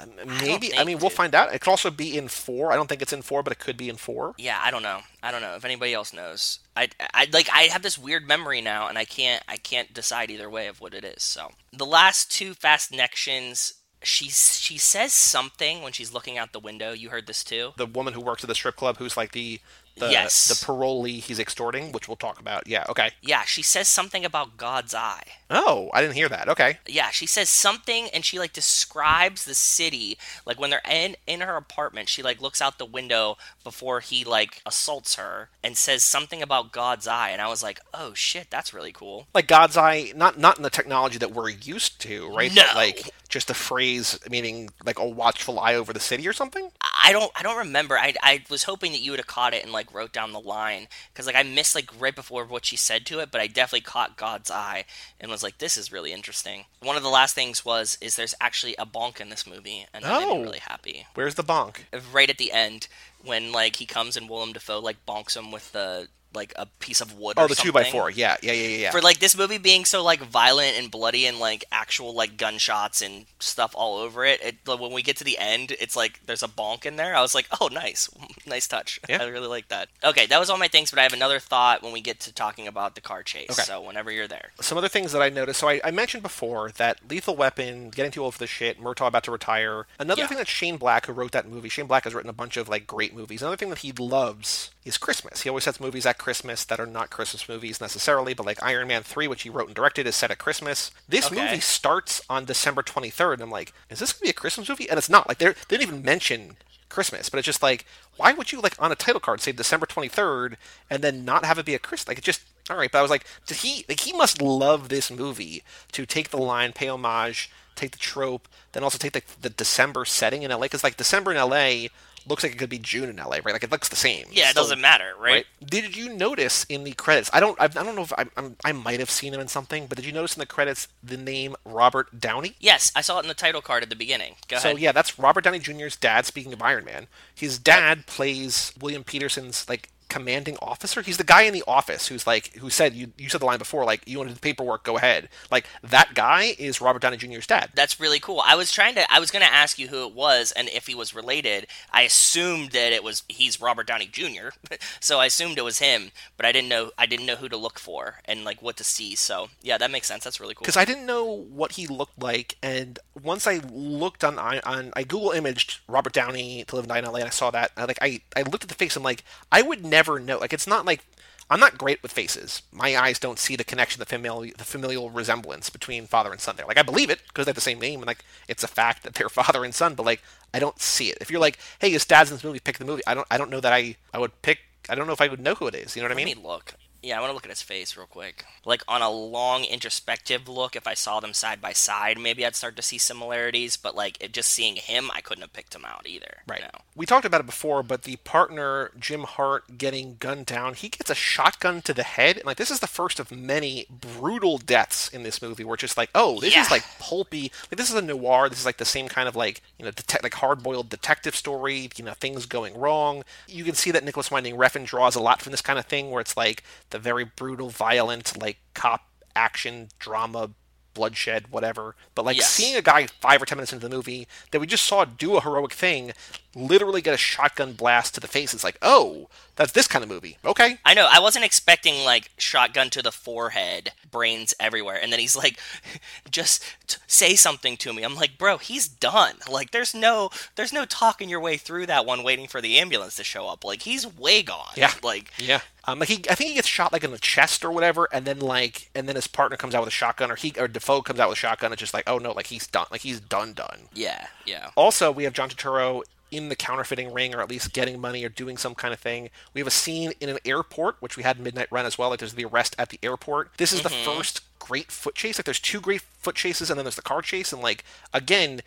Maybe. I, think, mean, we'll find out. It could also be in four. I don't think it's in four, but it could be in four. Yeah, I don't know. I don't know if anybody else knows. I, I like I have this weird memory now, and I can't I can't decide either way of what it is. So the last two fast connections. She she says something when she's looking out the window. You heard this too. The woman who works at the strip club, who's like the the Yes. the parolee he's extorting, which we'll talk about. Yeah, okay. Yeah, she says something about God's eye. Oh, I didn't hear that. Okay. Yeah, she says something and she like describes the city. Like when they're in in her apartment, she like looks out the window before he like assaults her and says something about God's eye and I was like, "Oh shit, that's really cool." Like God's eye, not not in the technology that we're used to, right? No. But like just a phrase meaning like a watchful eye over the city or something. I don't I don't remember. I, I was hoping that you would have caught it and like wrote down the line cuz like I missed like right before what she said to it, but I definitely caught God's eye and was like this is really interesting. One of the last things was is there's actually a bonk in this movie and that made Oh. me really happy. Where's the bonk? right at the end when like he comes and Willem Dafoe like bonks him with the like a piece of wood. Or something. Oh, or the two by four. Yeah, yeah, yeah, yeah. yeah. For like this movie being so like violent and bloody and like actual like gunshots and stuff all over it, it like, when we get to the end, it's like there's a bonk in there. I was like, oh, nice, (laughs) nice touch. Yeah. I really like that. Okay, that was all my things, but I have another thought when we get to talking about the car chase. Okay. So whenever you're there, some other things that I noticed. So I, I mentioned before that Lethal Weapon, getting too old for the shit, Murtaugh about to retire. Another Yeah. thing that Shane Black, who wrote that movie, Shane Black has written a bunch of like great movies. Another thing that he loves is Christmas. He always sets movies at Christmas that are not Christmas movies necessarily, but like Iron Man 3, which he wrote and directed, is set at Christmas. This Okay. movie starts on December 23rd, and I'm like, is this going to be a Christmas movie? And it's not. Like, they didn't even mention Christmas, but it's just like, why would you like on a title card say December 23rd and then not have it be a Christmas? Like, it just all right. But I was like, did he like he must love this movie to take the line, pay homage, take the trope, then also take the, the December setting in LA because like December in LA looks like it could be June in LA, right? Like it looks the same. yeah, it Still- doesn't matter, right? Right. Did you notice in the credits? I don't. I, I don't know if I, I'm, I might have seen him in something, but did you notice in the credits the name Robert Downey? Yes, I saw it in the title card at the beginning. Go So ahead. yeah, that's Robert Downey Jr.'s dad. Speaking of Iron Man, his dad plays William Petersen's like commanding officer. He's the guy in the office who's like who said you you said the line before like you wanted the paperwork, go ahead. Like that guy is Robert Downey Jr.'s dad. That's really cool. I was trying to. I was going to ask you who it was and if he was related. I assumed that it was he's Robert Downey Jr. (laughs) so I assumed it was him, but I didn't know. I didn't know who to look for and like what to see. So yeah, that makes sense. That's really cool. because I didn't know what he looked like, and once I looked on I- on I Google imaged Robert Downey to live and die in LA, and I saw that, I, like I I looked at the face, I'm like I would never know. Like it's not like I'm not great with faces. My eyes don't see the connection, the familial the familial resemblance between father and son. There, like I believe it because they have the same name, and like it's a fact that they're (laughs) father and son, but like I don't see it. If you're like, hey, his dad's in this movie, pick the movie. I don't I don't know that I I would pick. I don't know if I would know who it is. You know what I Let mean? look. Yeah, I want to look at his face real quick. Like on a long introspective look, if I saw them side by side, maybe I'd start to see similarities. But like it, just seeing him, I couldn't have picked him out either. Right. you know? We talked about it before, but the partner Jim Hart getting gunned down, he gets a shotgun to the head, and like this is the first of many brutal deaths in this movie. Where it's just like, oh, this Yeah. is like pulpy. Like this is a noir. This is like the same kind of like you know, detec- like hard boiled detective story. You know, things going wrong. You can see that Nicolas Winding Refn draws a lot from this kind of thing, where it's like the very brutal, violent, like cop action drama. Bloodshed, whatever. But like Yes. seeing a guy five or ten minutes into the movie that we just saw do a heroic thing, literally get a shotgun blast to the face. It's like, oh, that's this kind of movie. Okay. I know. I wasn't expecting like shotgun to the forehead, brains everywhere, and then he's like, (laughs) "Just t- say something to me." I'm like, "Bro, he's done. Like, there's no, there's no talking your way through that one, waiting for the ambulance to show up. Like, he's way gone. Yeah. Like, Yeah. Um, like he, I think he gets shot like in the chest or whatever, and then like, and then his partner comes out with a shotgun, or he, or Dafoe comes out with a shotgun. It's just like, oh no, like he's done, like he's done, done. yeah, yeah. Also, we have John Turturro in the counterfeiting ring, or at least getting money or doing some kind of thing. We have a scene in an airport, which we had in Midnight Run as well. Like there's the arrest at the airport. This is the first great foot chase. Like there's two great foot chases, and then there's the car chase. And like again,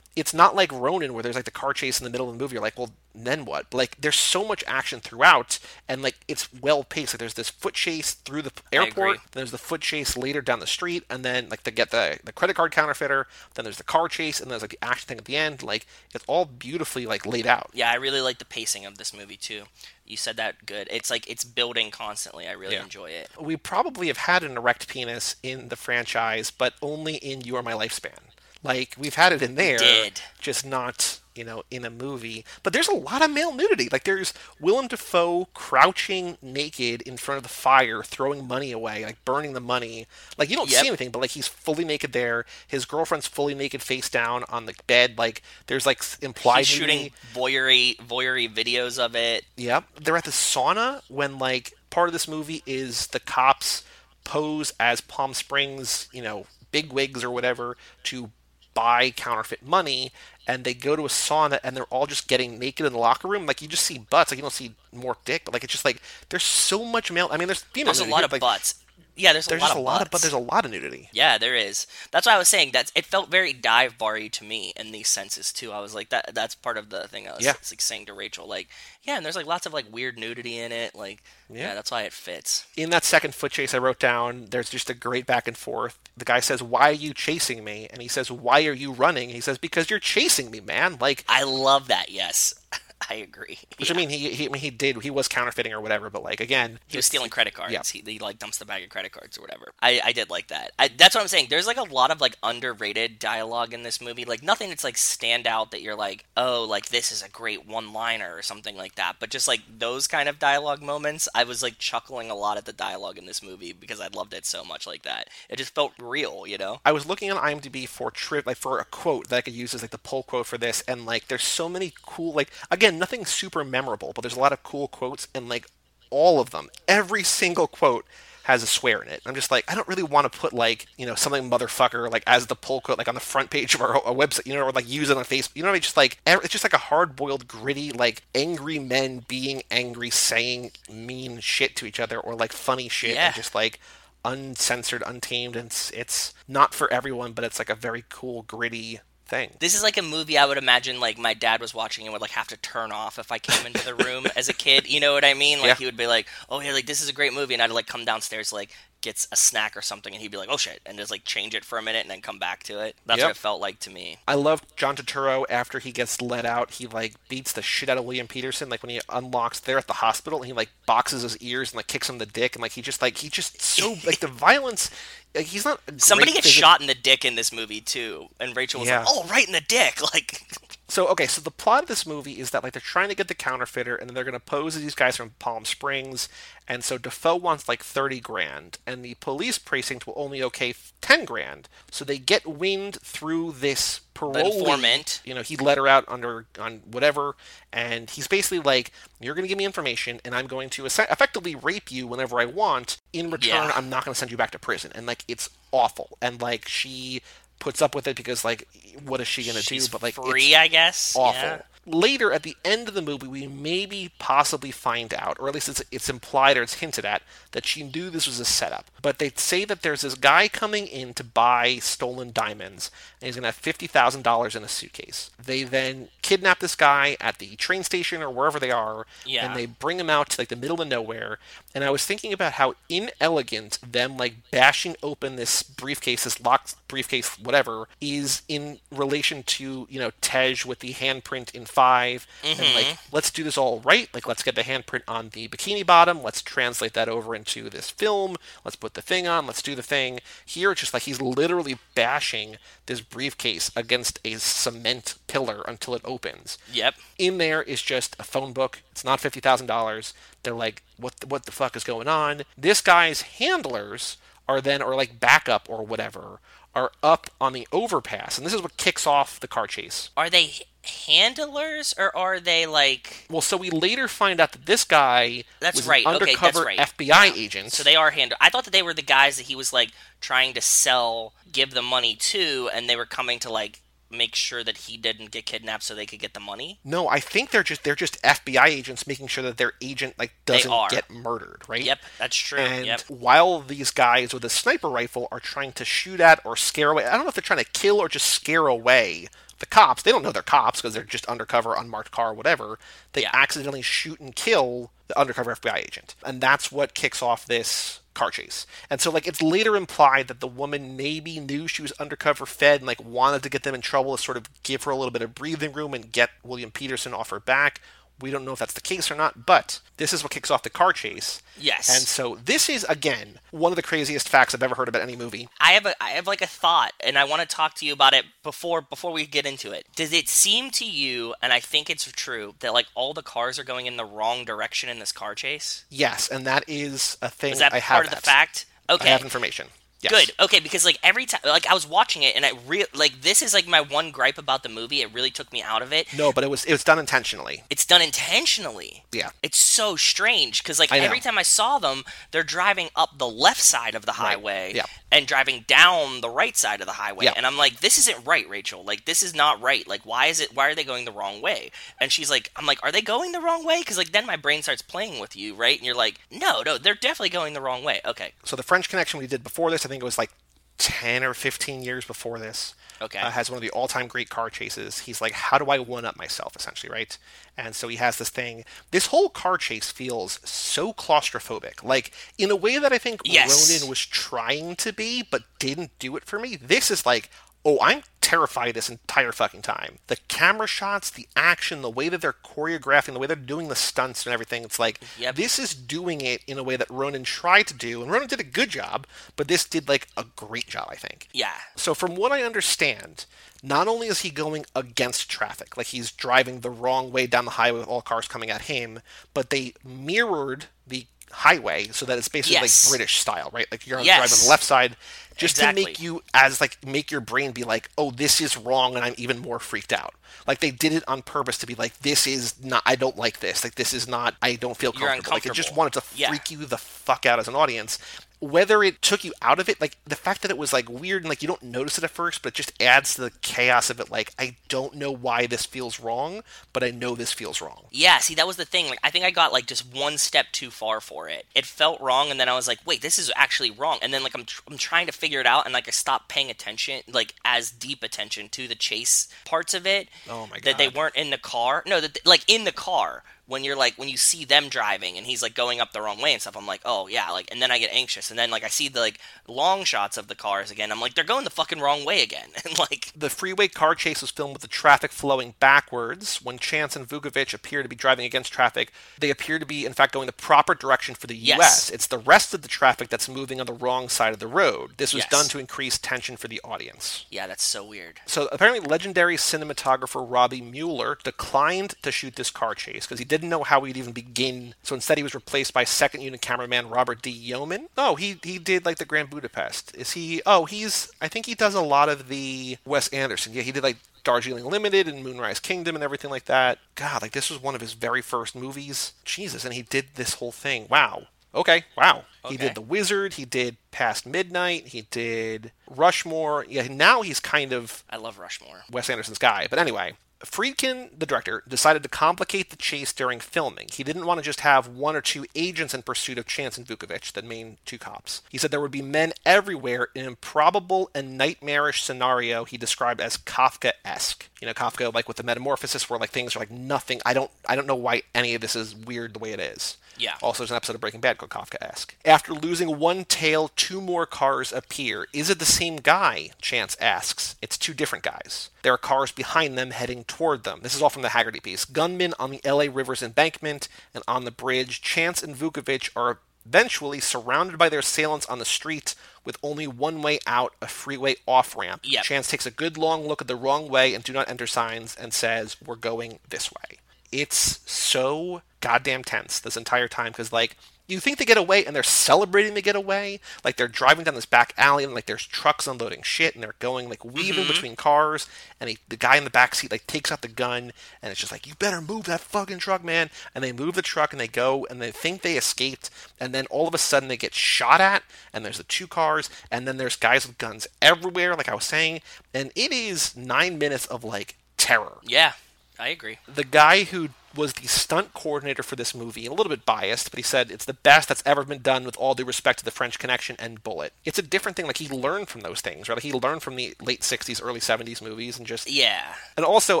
it's not like Ronin where there's like the car chase in the middle of the movie. You're like, well, then what? But like there's so much action throughout, and like it's well paced. Like there's this foot chase through the airport. Then there's the foot chase later down the street, and then like to get the the credit card counterfeiter. Then there's the car chase, and there's like the action thing at the end. Like it's all beautifully like laid out. Yeah, I really like the pacing of this movie too. You said that good. It's like it's building constantly. I really Yeah. enjoy it. We probably have had an erect penis in the franchise, but only in You Are My Lifespan. Like we've had it in there, did. just not you know, in a movie. But there's a lot of male nudity. Like there's Willem Dafoe crouching naked in front of the fire, throwing money away, like burning the money. Like you don't Yep. see anything, but like he's fully naked there. His girlfriend's fully naked, face down on the bed. Like there's like implied He's shooting voyeury voyeury videos of it. Yep. They're at the sauna when like part of this movie is the cops pose as Palm Springs, you know, big wigs or whatever to buy counterfeit money and they go to a sauna and they're all just getting naked in the locker room. Like you just see butts, like you don't see more dick, but like it's just like there's so much male I mean there's female There's a lot of like, butts. Yeah, there's a There's lot just of a lot of but there's a lot of nudity. Yeah, there is. That's why I was saying that it felt very dive bar-y to me in these senses too. I was like that. That's part of the thing I was Yeah. like saying to Rachel. Like, yeah, and there's like lots of like weird nudity in it. Like, yeah, Yeah. that's why it fits. in that second foot chase I wrote down, there's just a great back and forth. The guy says, "Why are you chasing me?" And he says, "Why are you running?" He says, "Because you're chasing me, man." Like, I love that. Yes, (laughs) I agree. which Yeah. I mean, he, he I mean he did he was counterfeiting or whatever, but like again, He was stealing credit cards. Yeah. He, he like dumps the bag of credit cards or whatever. I, I did like that. I, that's what I'm saying. There's like a lot of like underrated dialogue in this movie. Like nothing that's like stand out that you're like, oh, like this is a great one liner or something like that. But just like those kind of dialogue moments, I was like chuckling a lot at the dialogue in this movie because I loved it so much like that. It just felt real, you know? I was looking on IMDb for trip like for a quote that I could use as like the pull quote for this, and like there's so many cool like again nothing super memorable, but there's a lot of cool quotes and like all of them, every single quote has a swear in it. I'm just like I don't really want to put like you know something motherfucker like as the pull quote like on the front page of our, our website, you know, or like use it on Facebook. You know what I mean? Just like it's just like a hard boiled, gritty like angry men being angry, saying mean shit to each other or like funny shit, Yeah. and just like uncensored, untamed, and it's, it's not for everyone, but it's like a very cool, gritty thing. This is like a movie I would imagine like my dad was watching and would like have to turn off if I came into the room as a kid. You know what I mean? Like Yeah. he would be like, "Oh yeah, like this is a great movie," and I'd like come downstairs like gets a snack or something, and he'd be like, "Oh shit," and just like change it for a minute and then come back to it. That's Yep. what it felt like to me. I love John Turturro after he gets let out. He like beats the shit out of William Petersen. Like when he unlocks, they're at the hospital, and he like boxes his ears and like kicks him in the dick, and like he just like he just so (laughs) like the violence. Like, he's not Somebody gets physic- shot in the dick in this movie too, and Rachel was Yeah. like, "Oh, right in the dick!" (laughs) Like, So okay, so the plot of this movie is that like they're trying to get the counterfeiter, and then they're going to pose as these guys from Palm Springs, and so Dafoe wants like thirty grand, and the police precinct will only okay ten grand. So they get wind through this parolee informant. You know, he let her out under on whatever, and he's basically like, "You're going to give me information, and I'm going to effectively rape you whenever I want. In return, Yeah. I'm not going to send you back to prison." And like, it's awful, and like she puts up with it because like, what is she going to do? But like, free, I guess. awful. Yeah. Later, at the end of the movie, we maybe possibly find out, or at least it's, it's implied or it's hinted at, that she knew this was a setup. But they say that there's this guy coming in to buy stolen diamonds, and he's going to have $50,000 in a suitcase. They then kidnap this guy at the train station or wherever they are, Yeah. and they bring him out to like the middle of nowhere. And I was thinking about how inelegant them like bashing open this briefcase, this locked briefcase, whatever, is in relation to you know Tej with the handprint in 5 and like mm-hmm. let's do this all right. Like let's get the handprint on the bikini bottom. Let's translate that over into this film. Let's put the thing on. Let's do the thing. Here it's just like he's literally bashing this briefcase against a cement pillar until it opens Yep. in there is just a phone book. It's not fifty thousand dollars. They're like, what the, what the fuck is going on? This guy's handlers are then, or like backup or whatever, are up on the overpass, and this is what kicks off the car chase. Are they handlers or are they like? Well, so we later find out that this guy That's right. an Okay, that's undercover right. FBI agent. So they are handlers. I thought that they were the guys that he was like trying to sell, give the money to, and they were coming to like make sure that he didn't get kidnapped so they could get the money. no, I think they're just they're just FBI agents making sure that their agent like doesn't get murdered, right? Yep, that's true. And yep. while these guys with a sniper rifle are trying to shoot at or scare away, I don't know if they're trying to kill or just scare away the cops. They don't know they're cops because they're just undercover, unmarked car, whatever. They accidentally shoot and kill the undercover FBI agent. And that's what kicks off this car chase. And so like it's later implied that the woman maybe knew she was undercover fed and like wanted to get them in trouble to sort of give her a little bit of breathing room and get William Petersen off her back. We don't know if that's the case or not, but this is what kicks off the car chase. Yes. And so this is again one of the craziest facts I've ever heard about any movie. I have a I have like a thought and I want to talk to you about it before before we get into it. Does it seem to you and I think it's true that like all the cars are going in the wrong direction in this car chase? Yes, and that is a thing Is that I have part of the that. fact? Okay. I have information. Yes. Good. Okay, because like every time, like I was watching it, and I real like this is like my one gripe about the movie. It really took me out of it. No, but it was it was done intentionally. It's done intentionally. Yeah. It's so strange because like every time I saw them, they're driving up the left side of the highway Yeah. and driving down the right side of the highway. Yeah. And I'm like, this isn't right, Rachel. Like this is not right. Like why is it? Why are they going the wrong way? And she's like, I'm like, are they going the wrong way? Because like then my brain starts playing with you, right? And you're like, no, no, they're definitely going the wrong way. Okay. So the French Connection we did before this, I think it was like ten or fifteen years before this. Okay. Uh, has one of the all-time great car chases. He's like, how do I one up myself, essentially, right? And so he has this thing. This whole car chase feels so claustrophobic, like in a way that I think Yes. Ronin was trying to be, but didn't do it for me. This is like, oh, I'm terrified this entire fucking time. The camera shots, the action, the way that they're choreographing, the way they're doing the stunts and everything. It's like Yep. this is doing it in a way that Ronin tried to do, and Ronin did a good job, but this did like a great job, I think. Yeah. So from what I understand, not only is he going against traffic, like he's driving the wrong way down the highway with all cars coming at him, but they mirrored the highway so that it's basically Yes. like British style, right? Like you're on Yes. driving on the left side just to make you as like make your brain be like, "Oh, this is wrong," and I'm even more freaked out. Like they did it on purpose to be like, "This is not. I don't like this. Like this is not. I don't feel comfortable." Like it just wanted to Yeah. freak you the fuck out as an audience. Whether it took you out of it, like the fact that it was like weird and like you don't notice it at first, but it just adds to the chaos of it. Like I don't know why this feels wrong, but I know this feels wrong. Yeah, see, that was the thing. Like, I think I got like just one step too far for it. It felt wrong, and then I was like, "Wait, this is actually wrong." And then like I'm, tr- I'm trying to figure it out, and like I stopped paying attention, like as deep attention to the chase parts of it. Oh my god, That they weren't in the car. No, that like in the car when you're like when you see them driving and he's like going up the wrong way and stuff. I'm like, oh yeah, like, and then I get anxious, and then like I see the like long shots of the cars again. I'm like, they're going the fucking wrong way again, (laughs) and like. The freeway car chase was filmed with the traffic flowing backwards. When Chance and Vukovic appear to be driving against traffic, they appear to be, in fact, going the proper direction for the Yes. U.S. It's the rest of the traffic that's moving on the wrong side of the road. This was Yes. done to increase tension for the audience. Yeah, that's so weird. So apparently, legendary cinematographer Robby Müller declined to shoot this car chase because he didn't know how he'd even begin. So instead, he was replaced by second unit cameraman Robert D. Yeoman. Oh, he he did like the Grand Budapest. Is he? Oh, he's. I think he does a lot of the Wes Anderson. Yeah, he did like Darjeeling Limited and Moonrise Kingdom and everything like that. God, like this was one of his very first movies. Jesus, and he did this whole thing. Wow. Okay, wow. He did The Wizard, he did Past Midnight, he did Rushmore. Yeah, now he's kind of I love Rushmore. Wes Anderson's guy. But anyway, Friedkin, the director, decided to complicate the chase during filming. He didn't want to just have one or two agents in pursuit of Chance and Vukovic, the main two cops. He said there would be men everywhere, an improbable and nightmarish scenario he described as Kafka-esque. You know, Kafka, like with the metamorphosis, where like things are like nothing. I don't, I don't know why any of this is weird the way it is. Yeah. Also, there's an episode of Breaking Bad called Kafka-esque. After losing one tail, two more cars appear. Is it the same guy? Chance asks. It's two different guys. There are cars behind them heading toward them. This is all from the Hagerty piece. Gunmen on the LA River's embankment and on the bridge. Chance and Vukovic are eventually surrounded by their assailants on the street with only one way out, a freeway off ramp. Yep. Chance takes a good long look at the wrong way and do not enter signs and says, We're going this way it's so goddamn tense this entire time because like you think they get away and they're celebrating they get away like they're driving down this back alley and like there's trucks unloading shit and they're going like weaving mm-hmm. between cars and he, the guy in the back seat like takes out the gun and it's just like you better move that fucking truck man. And they move the truck and they go and they think they escaped and then all of a sudden they get shot at and there's the two cars and then there's guys with guns everywhere like i was saying and it is nine minutes of like terror. Yeah, I agree. the guy who was the stunt coordinator for this movie, a little bit biased, but he said it's the best that's ever been done with all due respect to the French Connection and Bullet. It's a different thing. Like he learned from those things, right? Like he learned from the late '60s, early '70s movies, and just Yeah. and also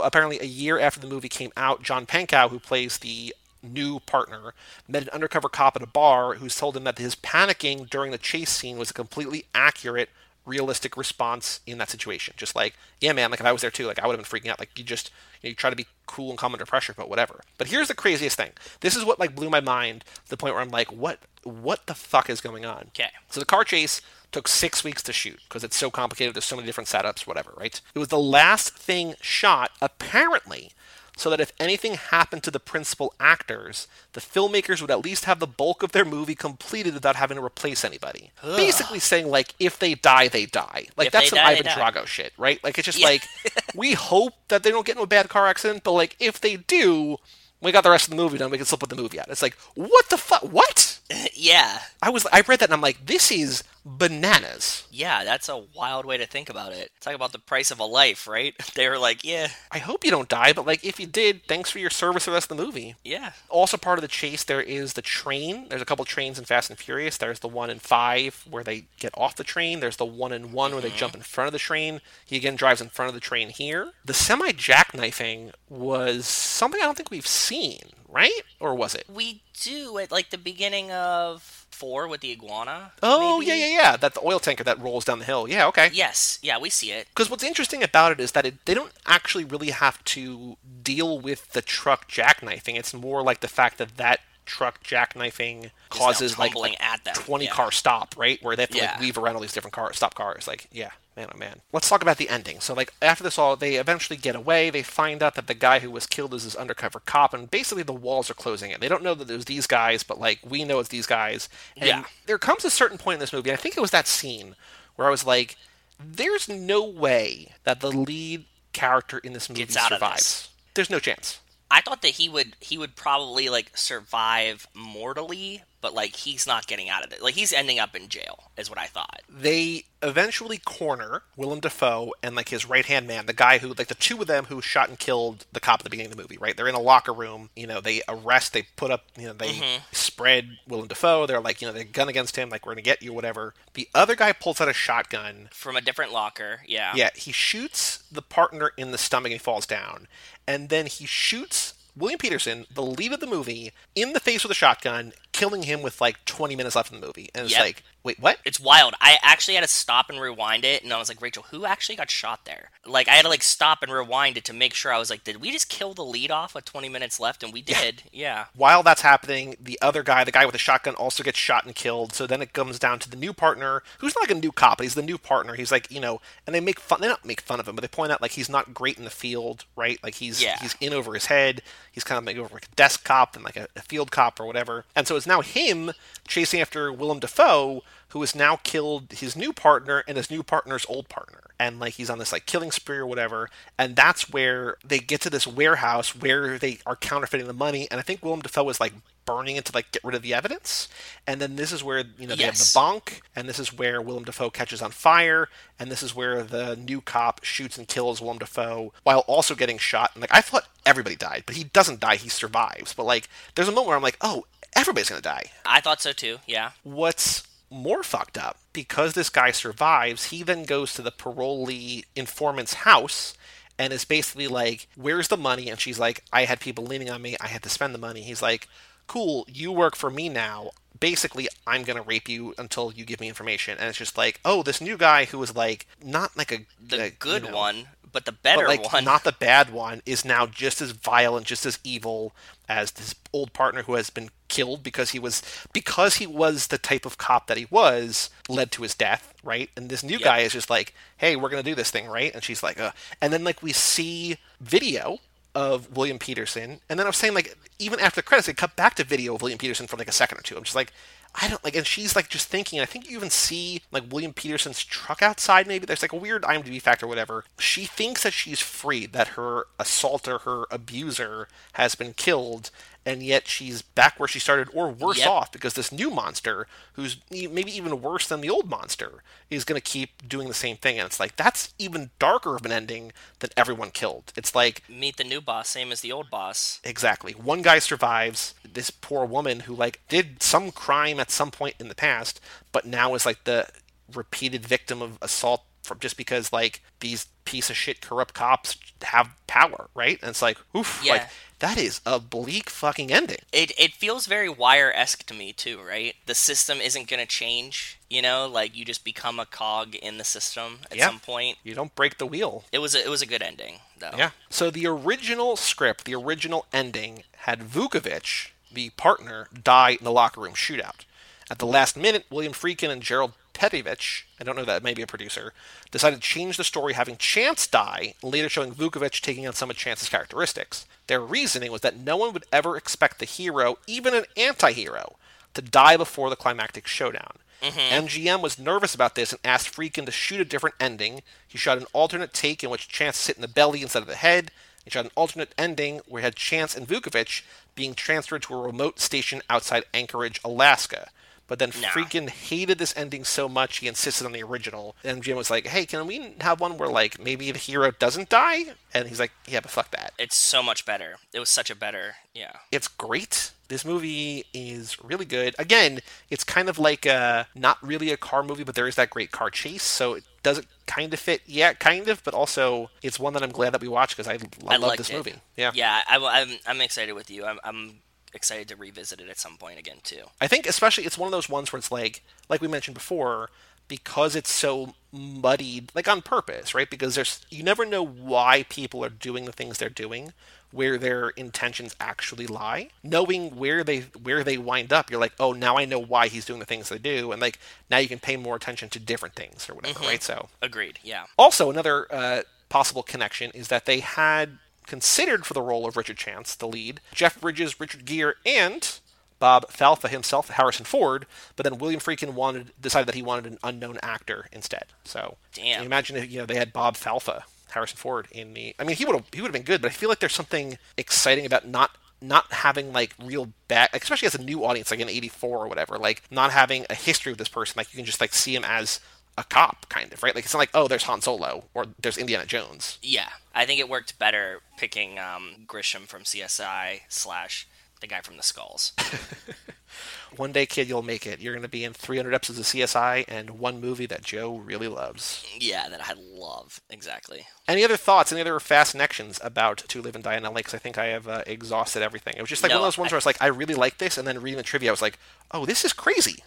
apparently a year after the movie came out, John Pankow, who plays the new partner, met an undercover cop at a bar who's told him that his panicking during the chase scene was a completely accurate realistic response in that situation. Just like, yeah, man, like if I was there too, like I would have been freaking out. Like you just you, know, you try to be cool and calm under pressure, but whatever. But here's the craziest thing. This is what like blew my mind to the point where I'm like, what what the fuck is going on? Okay. So the car chase took six weeks to shoot because it's so complicated. There's so many different setups, whatever, right? It was the last thing shot, apparently, so that if anything happened to the principal actors, the filmmakers would at least have the bulk of their movie completed without having to replace anybody. Basically saying, like, if they die, they die. Like, If that's some die, Ivan. Drago shit, right? Like, it's just Yeah. like, (laughs) we hope that they don't get in a bad car accident, but, like, if they do, we got the rest of the movie done, we can still put the movie out. It's like, what the fuck? What? (laughs) yeah. I was I read that and I'm like, this is bananas. Yeah, that's a wild way to think about it. Talk about the price of a life, right? (laughs) They were like, yeah, I hope you don't die, but like if you did, thanks for your service the rest of the movie. yeah. Also part of the chase there is the train. There's a couple trains in Fast and Furious. There's the one in five where they get off the train. There's the one in one where they mm-hmm. jump in front of the train. He again drives in front of the train here. The semi jackknifing was something I don't think we've seen, right? Or was it? We do at like the beginning of four with the iguana. Oh maybe? yeah, yeah, yeah. That the oil tanker that rolls down the hill. Yeah, okay. Yes, yeah, we see it. Because what's interesting about it is that it, they don't actually really have to deal with the truck jackknifing. It's more like the fact that that truck jackknifing causes like, like at them, 20 yeah. car stop, right? Where they have to Yeah. like weave around all these different car stop cars. Like, yeah, man, oh man. Let's talk about the ending. So like after this all, they eventually get away. They find out that the guy who was killed is this undercover cop, and basically the walls are closing in. They don't know that it was these guys, but like we know it's these guys. And Yeah. there comes a certain point in this movie. I think it was that scene where I was like, there's no way that the lead character in this movie Gets out of survives. There's no chance. I thought that he would he would probably like survive mortally, but like he's not getting out of it. Like he's ending up in jail, is what I thought. They eventually corner Willem Dafoe and like his right hand man, the guy who like the two of them who shot and killed the cop at the beginning of the movie, right? They're in a locker room, you know, they arrest, they put up, you know, they Mm-hmm. spread Willem Dafoe, they're like, you know, they gun against him, like we're gonna get you, whatever. The other guy pulls out a shotgun From a different locker, yeah. Yeah, he shoots the partner in the stomach and he falls down. And then he shoots William Petersen, the lead of the movie, in the face with a shotgun, killing him with like 20 minutes left in the movie. And it's Yep. like, wait, what? It's wild. I actually had to stop and rewind it, and I was like, Rachel, who actually got shot there? Like, I had to like stop and rewind it to make sure I was like, did we just kill the lead off with 20 minutes left? And we did. Yeah. While that's happening, the other guy, the guy with the shotgun, also gets shot and killed. So then it comes down to the new partner, who's not like a new cop, but he's the new partner. He's like, you know, and they make fun. They don't make fun of him, but they point out like he's not great in the field, right? Like he's Yeah. he's in over his head. He's kind of like over like a desk cop and like a, a field cop or whatever. And so it's now him chasing after Willem Dafoe, who has now killed his new partner and his new partner's old partner. And like he's on this like killing spree or whatever. And that's where they get to this warehouse where they are counterfeiting the money. And I think Willem Dafoe is like burning it to like get rid of the evidence. And then this is where you know they have the bonk, and this is where Willem Dafoe catches on fire, and this is where the new cop shoots and kills Willem Dafoe while also getting shot. And like I thought everybody died, but he doesn't die; he survives. But like there's a moment where I'm like, oh, everybody's gonna die. I thought so too. Yeah. What's more fucked up, because this guy survives, he then goes to the parolee informant's house and is basically like, Where's the money? And she's like, I had people leaning on me. I had to spend the money. He's like, Cool, you work for me now. Basically, I'm going to rape you until you give me information. And it's just like, oh, this new guy who was like, not like a, The a, you good know, one, but the better but like one. not the bad one is now just as violent, just as evil as this old partner who has been killed because he was because he was the type of cop that he was led to his death, right? And this new guy is just like, "Hey, we're gonna do this thing, right?" And she's like, uh. and then like we see video of William Petersen, and then I was saying like even after the credits, they cut back to video of William Petersen for like a second or two. I'm just like. I don't like, and she's like just thinking. I think you even see like William Petersen's truck outside. Maybe there's like a weird IMDb fact or whatever. She thinks that she's free, that her assaulter, her abuser, has been killed, and yet she's back where she started, or worse Yep. off, because this new monster, who's maybe even worse than the old monster, is going to keep doing the same thing. And it's like that's even darker of an ending than everyone killed. It's like Meet the new boss, same as the old boss. Exactly. One guy survives. This poor woman who like did some crime at some point in the past, but now is like the repeated victim of assault from just because like these piece of shit corrupt cops have power, right? And it's like, oof, Yeah. like that is a bleak fucking ending. It it feels very wire esque to me too, right? The system isn't gonna change, you know, like you just become a cog in the system at Yeah. some point. You don't break the wheel. It was a, it was a good ending though. Yeah. So the original script, the original ending, had Vukovic, the partner, die in the locker room shootout. At the last minute, William Friedkin and Gerald Petievich, I don't know that, maybe a producer, decided to change the story having Chance die, later showing Vukovic taking on some of Chance's characteristics. Their reasoning was that no one would ever expect the hero, even an anti hero, to die before the climactic showdown. Mm-hmm. MGM was nervous about this and asked Friedkin to shoot a different ending. He shot an alternate take in which Chance hit in the belly instead of the head. He shot an alternate ending where he had Chance and Vukovic being transferred to a remote station outside Anchorage, Alaska. But then Nah. Friedkin hated this ending so much he insisted on the original. And MGM was like, "Hey, can we have one where like maybe the hero doesn't die?" And he's like, "Yeah, but fuck that." It's so much better. It was such a better, yeah. It's great. This movie is really good. Again, it's kind of like a not really a car movie, but there is that great car chase, so it does it kind of fit. Yeah, kind of, but also it's one that I'm glad that we watched because I, I I love this it. movie. Yeah. Yeah, I, I'm I'm excited with you. I'm I'm excited to revisit it at some point again too. I think especially it's one of those ones where it's like like we mentioned before because it's so muddied like on purpose, right? Because there's you never know why people are doing the things they're doing, where their intentions actually lie. Knowing where they where they wind up, you're like, "Oh, now I know why he's doing the things they do." And like now you can pay more attention to different things or whatever, right? So Agreed. Yeah. also, another uh, possible connection is that they had considered for the role of Richard Chance, the lead, Jeff Bridges, Richard Gere, and Bob Falfa himself, Harrison Ford. But then William Friedkin wanted decided that he wanted an unknown actor instead. So, Damn. you imagine if you know they had Bob Falfa, Harrison Ford in the. I mean, he would have he would have been good, but I feel like there's something exciting about not not having like real back especially as a new audience like in 84 or whatever like not having a history of this person like you can just like see him as a cop kind of right like it's not like oh there's han solo or there's indiana jones Yeah. I think it worked better picking um, Grissom from CSI slash the guy from the Skulls. (laughs) one day kid you'll make it you're going to be in 300 episodes of csi and one movie that joe really loves yeah, that I love exactly. any other thoughts any other fast connections about to live and die in la because i think i have uh, exhausted everything it was just like No, one of those ones where I- was like i really like this and then reading the trivia i was like oh this is crazy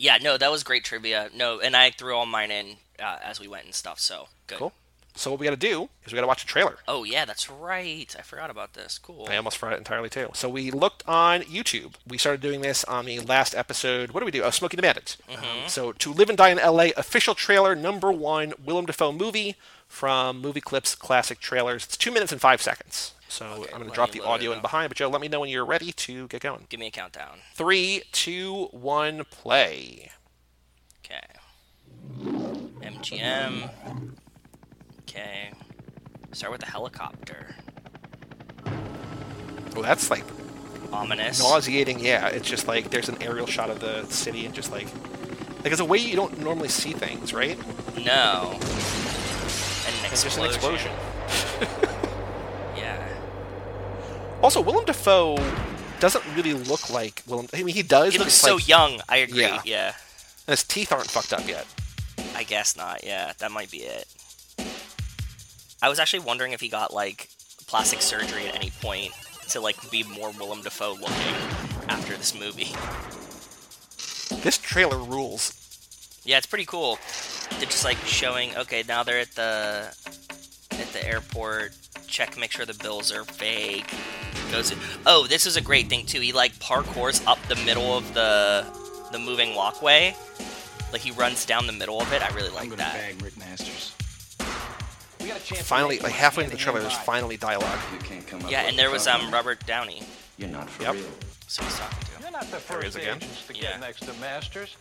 Yeah, no, that was great trivia. No, and I threw all mine in uh, as we went and stuff. So good. cool so what we got to do is we got to watch a trailer Oh yeah, that's right. I forgot about this. Cool. I almost forgot it entirely too. So we looked on YouTube. We started doing this on the last episode. What do we do? Oh, Smokey the Bandit. Um, so to Live and Die in L.A. official trailer number one Willem Dafoe movie from Movie Clips Classic Trailers. It's two minutes and five seconds. So I'm going to drop the audio in behind. But Joe, let me know when you're ready to get going. Give me a countdown. Three, two, one, play. Okay. MGM. Okay. Start with the helicopter. Well, that's like Ominous. nauseating. Yeah, it's just like there's an aerial shot of the city and just like like it's a way you don't normally see things, right? No. And an It's just an explosion. (laughs) Also, Willem Dafoe doesn't really look like Willem. I mean, he does. He looks so like- young. I agree. Yeah. Yeah. and his teeth aren't fucked up yet. I guess not. Yeah, that might be it. I was actually wondering if he got like plastic surgery at any point to like be more Willem Dafoe looking after this movie. This trailer rules. Yeah, it's pretty cool. They're just like showing. Okay, now they're at the at the airport. Check, make sure the bills are fake. Goes. In. Oh, this is a great thing too. He like parkours up the middle of the the moving walkway. Like he runs down the middle of it. I really I'm like that. bag Rick Masters. We got a chance Finally, like halfway into the trailer, in there's finally dialogue. You can't come up Yeah, and there was um Robert Downey. You're not for Yep. real. So he's talking to. him. You're not the There first again. agents to Yeah. get next to Masters.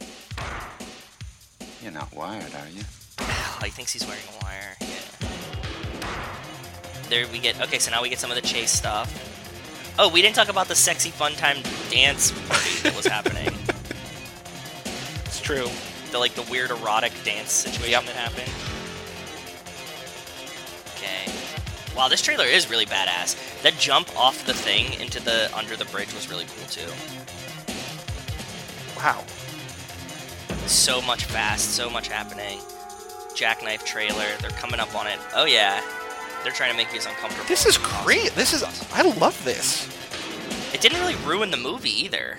You're not wired, are you? Oh, (sighs) he thinks he's wearing a wire. Yeah. There we get. Okay, so now we get some of the chase stuff. Oh, we didn't talk about the sexy fun time dance party that was happening. (laughs) It's true. the like the weird erotic dance situation Yep. that happened. Okay. Wow, this trailer is really badass. That jump off the thing into the under the bridge was really cool too. Wow. So much fast, so much happening. Jackknife trailer. They're coming up on it. Oh yeah, they're trying to make you as uncomfortable. This is great. This is I love this. It didn't really ruin the movie either.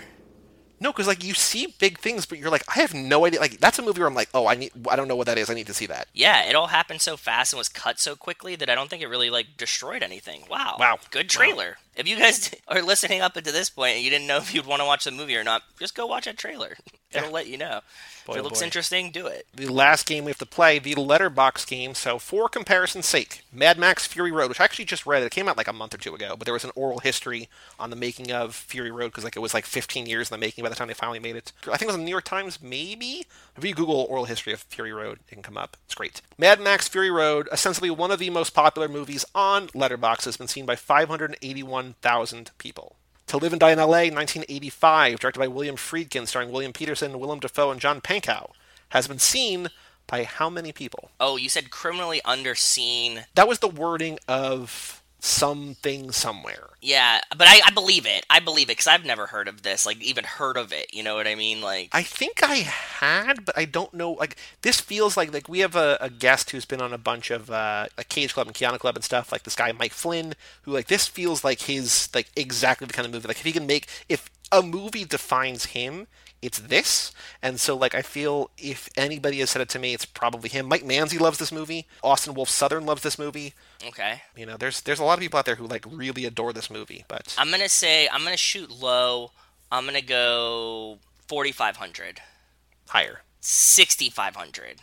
No, because like you see big things, but you're like, I have no idea. Like that's a movie where I'm like, oh, I need, I don't know what that is. I need to see that. Yeah, it all happened so fast and was cut so quickly that I don't think it really like destroyed anything. Wow. Wow. Good trailer. If you guys (laughs) are listening up until this point and you didn't know if you'd want to watch the movie or not, just go watch that trailer. (laughs) It'll let you know. Boy, if it oh looks boy. interesting, do it. The last game we have to play, the Letterboxd game. So for comparison's sake, Mad Max Fury Road, which I actually just read. It came out like a month or two ago, but there was an oral history on the making of Fury Road because like it was like 15 years in the making by the time they finally made it. I think it was in the New York Times, maybe. If you Google oral history of Fury Road, it can come up. It's great. Mad Max Fury Road, ostensibly one of the most popular movies on Letterboxd, has been seen by 581,000 people. To Live and Die in L.A., 1985, directed by William Friedkin, starring William Petersen, Willem Dafoe, and John Pankow, has been seen by how many people? Oh, you said criminally underseen. That was the wording of something somewhere. Yeah, but I, I believe it. I believe it because I've never heard of this. Like even heard of it. You know what I mean? Like I think I had, but I don't know. Like this feels like like we have a, a guest who's been on a bunch of uh, like Cage Club and Keanu Club and stuff. Like this guy Mike Flynn, who like this feels like his like exactly the kind of movie. Like if he can make if a movie defines him, it's this. And so like I feel if anybody has said it to me, it's probably him. Mike Manzi loves this movie. Austin Wolf Southern loves this movie. okay. You know, there's there's a lot of people out there who like really adore this movie, but I'm gonna say I'm gonna shoot low. I'm gonna go 4,500, higher, 6,500,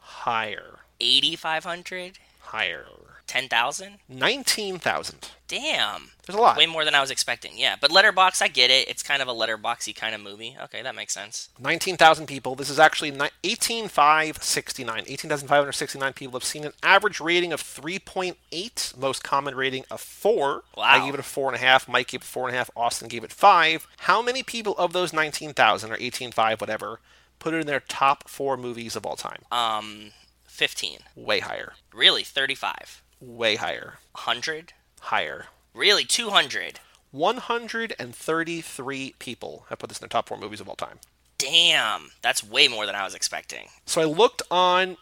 higher, 8,500, higher. 10,000. Nineteen thousand. Damn. There's a lot. Way more than I was expecting. Yeah, but Letterboxd, I get it. It's kind of a letterboxy kind of movie. Okay, that makes sense. 19,000 people. This is actually ni- 18,569. 18,569 people have seen an average rating of 3.8, most common rating of 4. Wow. I gave it a 4.5. Mike gave it 4.5. Austin gave it 5. How many people of those 19,000 or 18,5, whatever, put it in their top four movies of all time? Um, 15. Way higher. Really, 35. Way higher. 100. Higher. Really, 200. 133 people have put this in their top four movies of all time. Damn, that's way more than I was expecting. So I looked on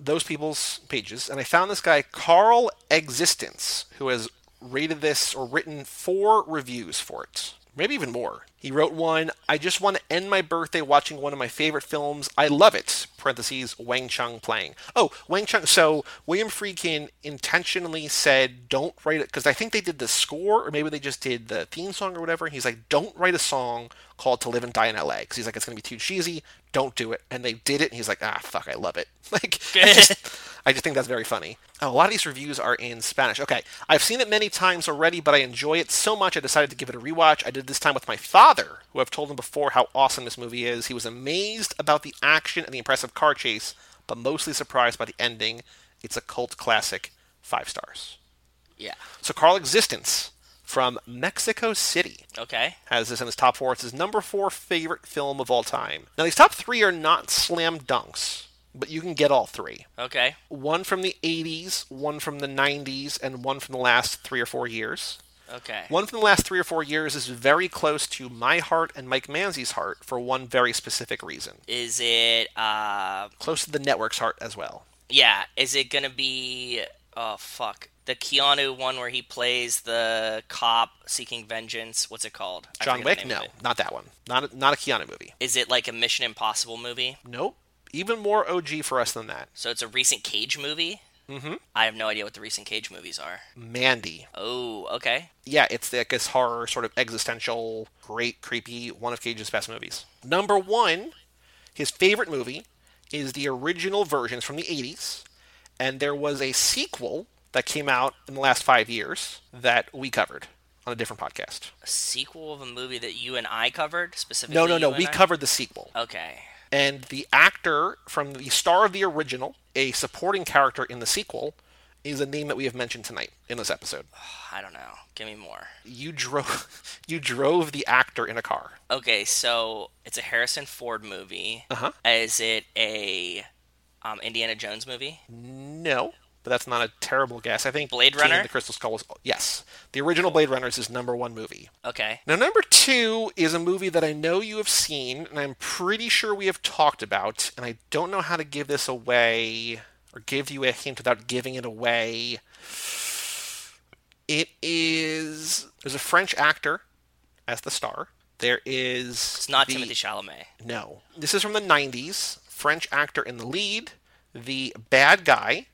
those people's pages and I found this guy, Carl Existence, who has rated this or written four reviews for it. Maybe even more. He wrote one, I just want to end my birthday watching one of my favorite films. I love it. Parentheses, Wang Chung playing. Oh, Wang Chung. So William Friedkin intentionally said, don't write it, because I think they did the score, or maybe they just did the theme song or whatever. He's like, don't write a song called To Live and Die in LA, because he's like, it's going to be too cheesy. Don't do it. And they did it, and he's like, ah, fuck, I love it. (laughs) Like, just, (laughs) I just think that's very funny. Oh, a lot of these reviews are in Spanish. Okay, I've seen it many times already, but I enjoy it so much I decided to give it a rewatch. I did this time with my father, who I've told him before how awesome this movie is. He was amazed about the action and the impressive car chase, but mostly surprised by the ending. It's a cult classic. Five stars. Yeah. So Carl Existence from Mexico City Okay. has this in his top four. It's his number four favorite film of all time. Now these top three are not slam dunks, but you can get all three. Okay. One from the 80s, one from the 90s, and one from the last three or four years. Okay. One from the last three or four years is very close to my heart and Mike Manzi's heart for one very specific reason. Is it uh Close to the network's heart as well. yeah, is it going to be oh fuck. The Keanu one where he plays the cop seeking vengeance. What's it called? John Wick? No, not that one. Not a, not a Keanu movie. Is it like a Mission Impossible movie? Nope. Even more OG for us than that. So it's a recent Cage movie? Mm-hmm. I have no idea what the recent Cage movies are. Mandy. Oh, okay. yeah, it's like this horror, sort of existential, great, creepy, one of Cage's best movies. Number one, his favorite movie is the original versions from the 80s, and there was a sequel that came out in the last five years that we covered on a different podcast. A sequel of a movie that you and I covered specifically. No, no, no, we I? covered the sequel. Okay. And the actor from the star of the original, a supporting character in the sequel, is a name that we have mentioned tonight in this episode. I don't know. Give me more. You drove (laughs) you drove the actor in a car. Okay, so it's a Harrison Ford movie. Uh-huh. Is it a um, Indiana Jones movie? No, but that's not a terrible guess. I think Blade Runner? the Crystal Skull was yes. The original Blade Runner is his number one movie. Okay. Now, number two is a movie that I know you have seen, and I'm pretty sure we have talked about, and I don't know how to give this away or or give you a hint without giving it away. It is there's a French actor as the star. There is It's not the- Timothée Chalamet. no. This is from the 90s. French actor in the lead. The bad guy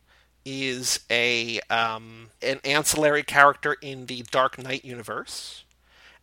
is a um, an ancillary character in the Dark Knight universe.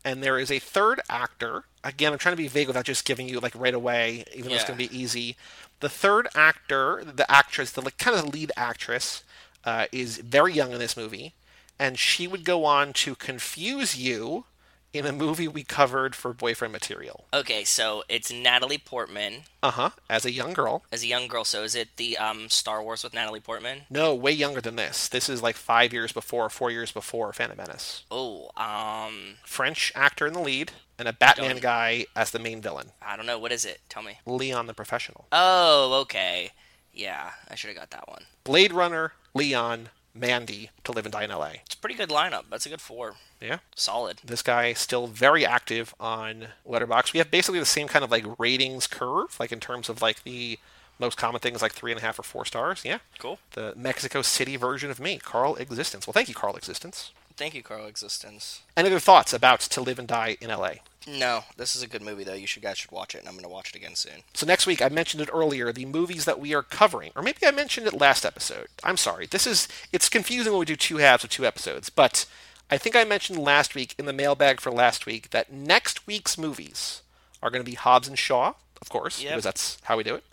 And there is a third actor. Again, I'm trying to be vague without just giving you like right away, even though it's going to be easy. The third actor, the actress, the like, kind of the lead actress, uh, is very young in this movie, and she would go on to confuse you in a movie we covered for Boyfriend Material. Okay, so it's Natalie Portman Uh huh. As a young girl. as a young girl. So is it the um, Star Wars with Natalie Portman? No, way younger than this. This is like five years before, four years before Phantom Menace. Oh, um, French actor in the lead, and a Batman guy as the main villain. I don't know. What is it? Tell me. Leon the Professional. Oh, okay. Yeah, I should have got that one. Blade Runner, Leon, Mandy to live and die in LA. It's a pretty good lineup. That's a good four. Yeah. Solid. This guy still very active on Letterboxd. We have basically the same kind of like ratings curve, like in terms of like the most common things like three and a half or four stars. Yeah. Cool. The Mexico City version of me, Carl Existence. Well, thank you, Carl Existence. Thank you, Carl Existence. Any other thoughts about To Live and Die in LA? No, this is a good movie though. You should guys should watch it, and I'm gonna watch it again soon. So next week, I mentioned it earlier, the movies that we are covering, or maybe I mentioned it last episode. I'm sorry. This is it's confusing when we do two halves of two episodes, but I think I mentioned last week in the mailbag for last week that next week's movies are going to be Hobbs and Shaw, of course, Yep. because that's how we do it.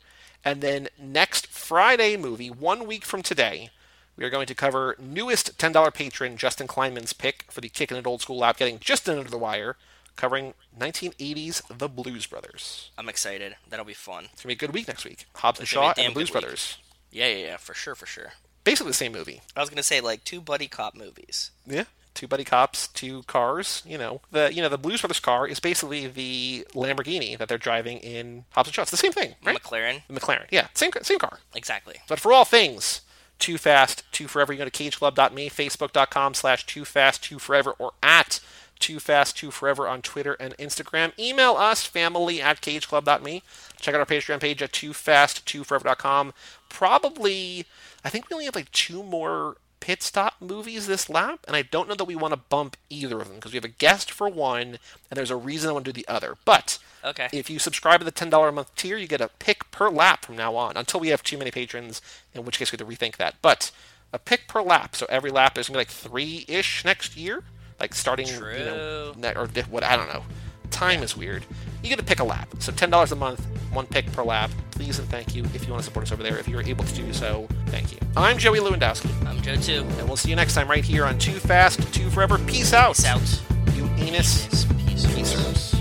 And then next Friday movie, one week from today, we are going to cover newest $10 patron Justin Kleinman's pick for the Kicking It Old School app, getting just under the wire, covering 1980s The Blues Brothers. I'm excited. That'll be fun. It's gonna be a good week next week. Hobbs and Shaw and the Blues. Brothers. Yeah, yeah, yeah, for sure, for sure. Basically the same movie. I was gonna say like two buddy cop movies. Yeah. Two buddy cops, two cars. You know the you know the Blues Brothers car is basically the Lamborghini that they're driving in Hobbs and Shaw. It's the same thing, right? McLaren. the McLaren. Yeah, same same car. Exactly. But for all things Too Fast, Too Forever, you go to cageclub.me, facebook.com slash Too Fast, Too Forever, or at Too Fast, Too Forever on Twitter and Instagram. Email us, family at cageclub.me. Check out our Patreon page at toofast2forever.com. Probably, I think we only have like two more pit stop movies this lap, and I don't know that we want to bump either of them because we have a guest for one, and there's a reason I want to do the other. But Okay. if you subscribe to the $10 a month tier, you get a pick per lap from now on, until we have too many patrons, in which case we have to rethink that. But a pick per lap, so every lap is going to be like three ish next year, like starting, you know, True. or what, I don't know. Time is weird. You get to pick a lap. So $10 a month, one pick per lap. Please and thank you if you want to support us over there. If you're able to do so, thank you. I'm Joey Lewandowski, I'm Joe too. and we'll see you next time right here on Too Fast, Too Forever. Peace out. Peace out. You anus Peace. Peace. piecers.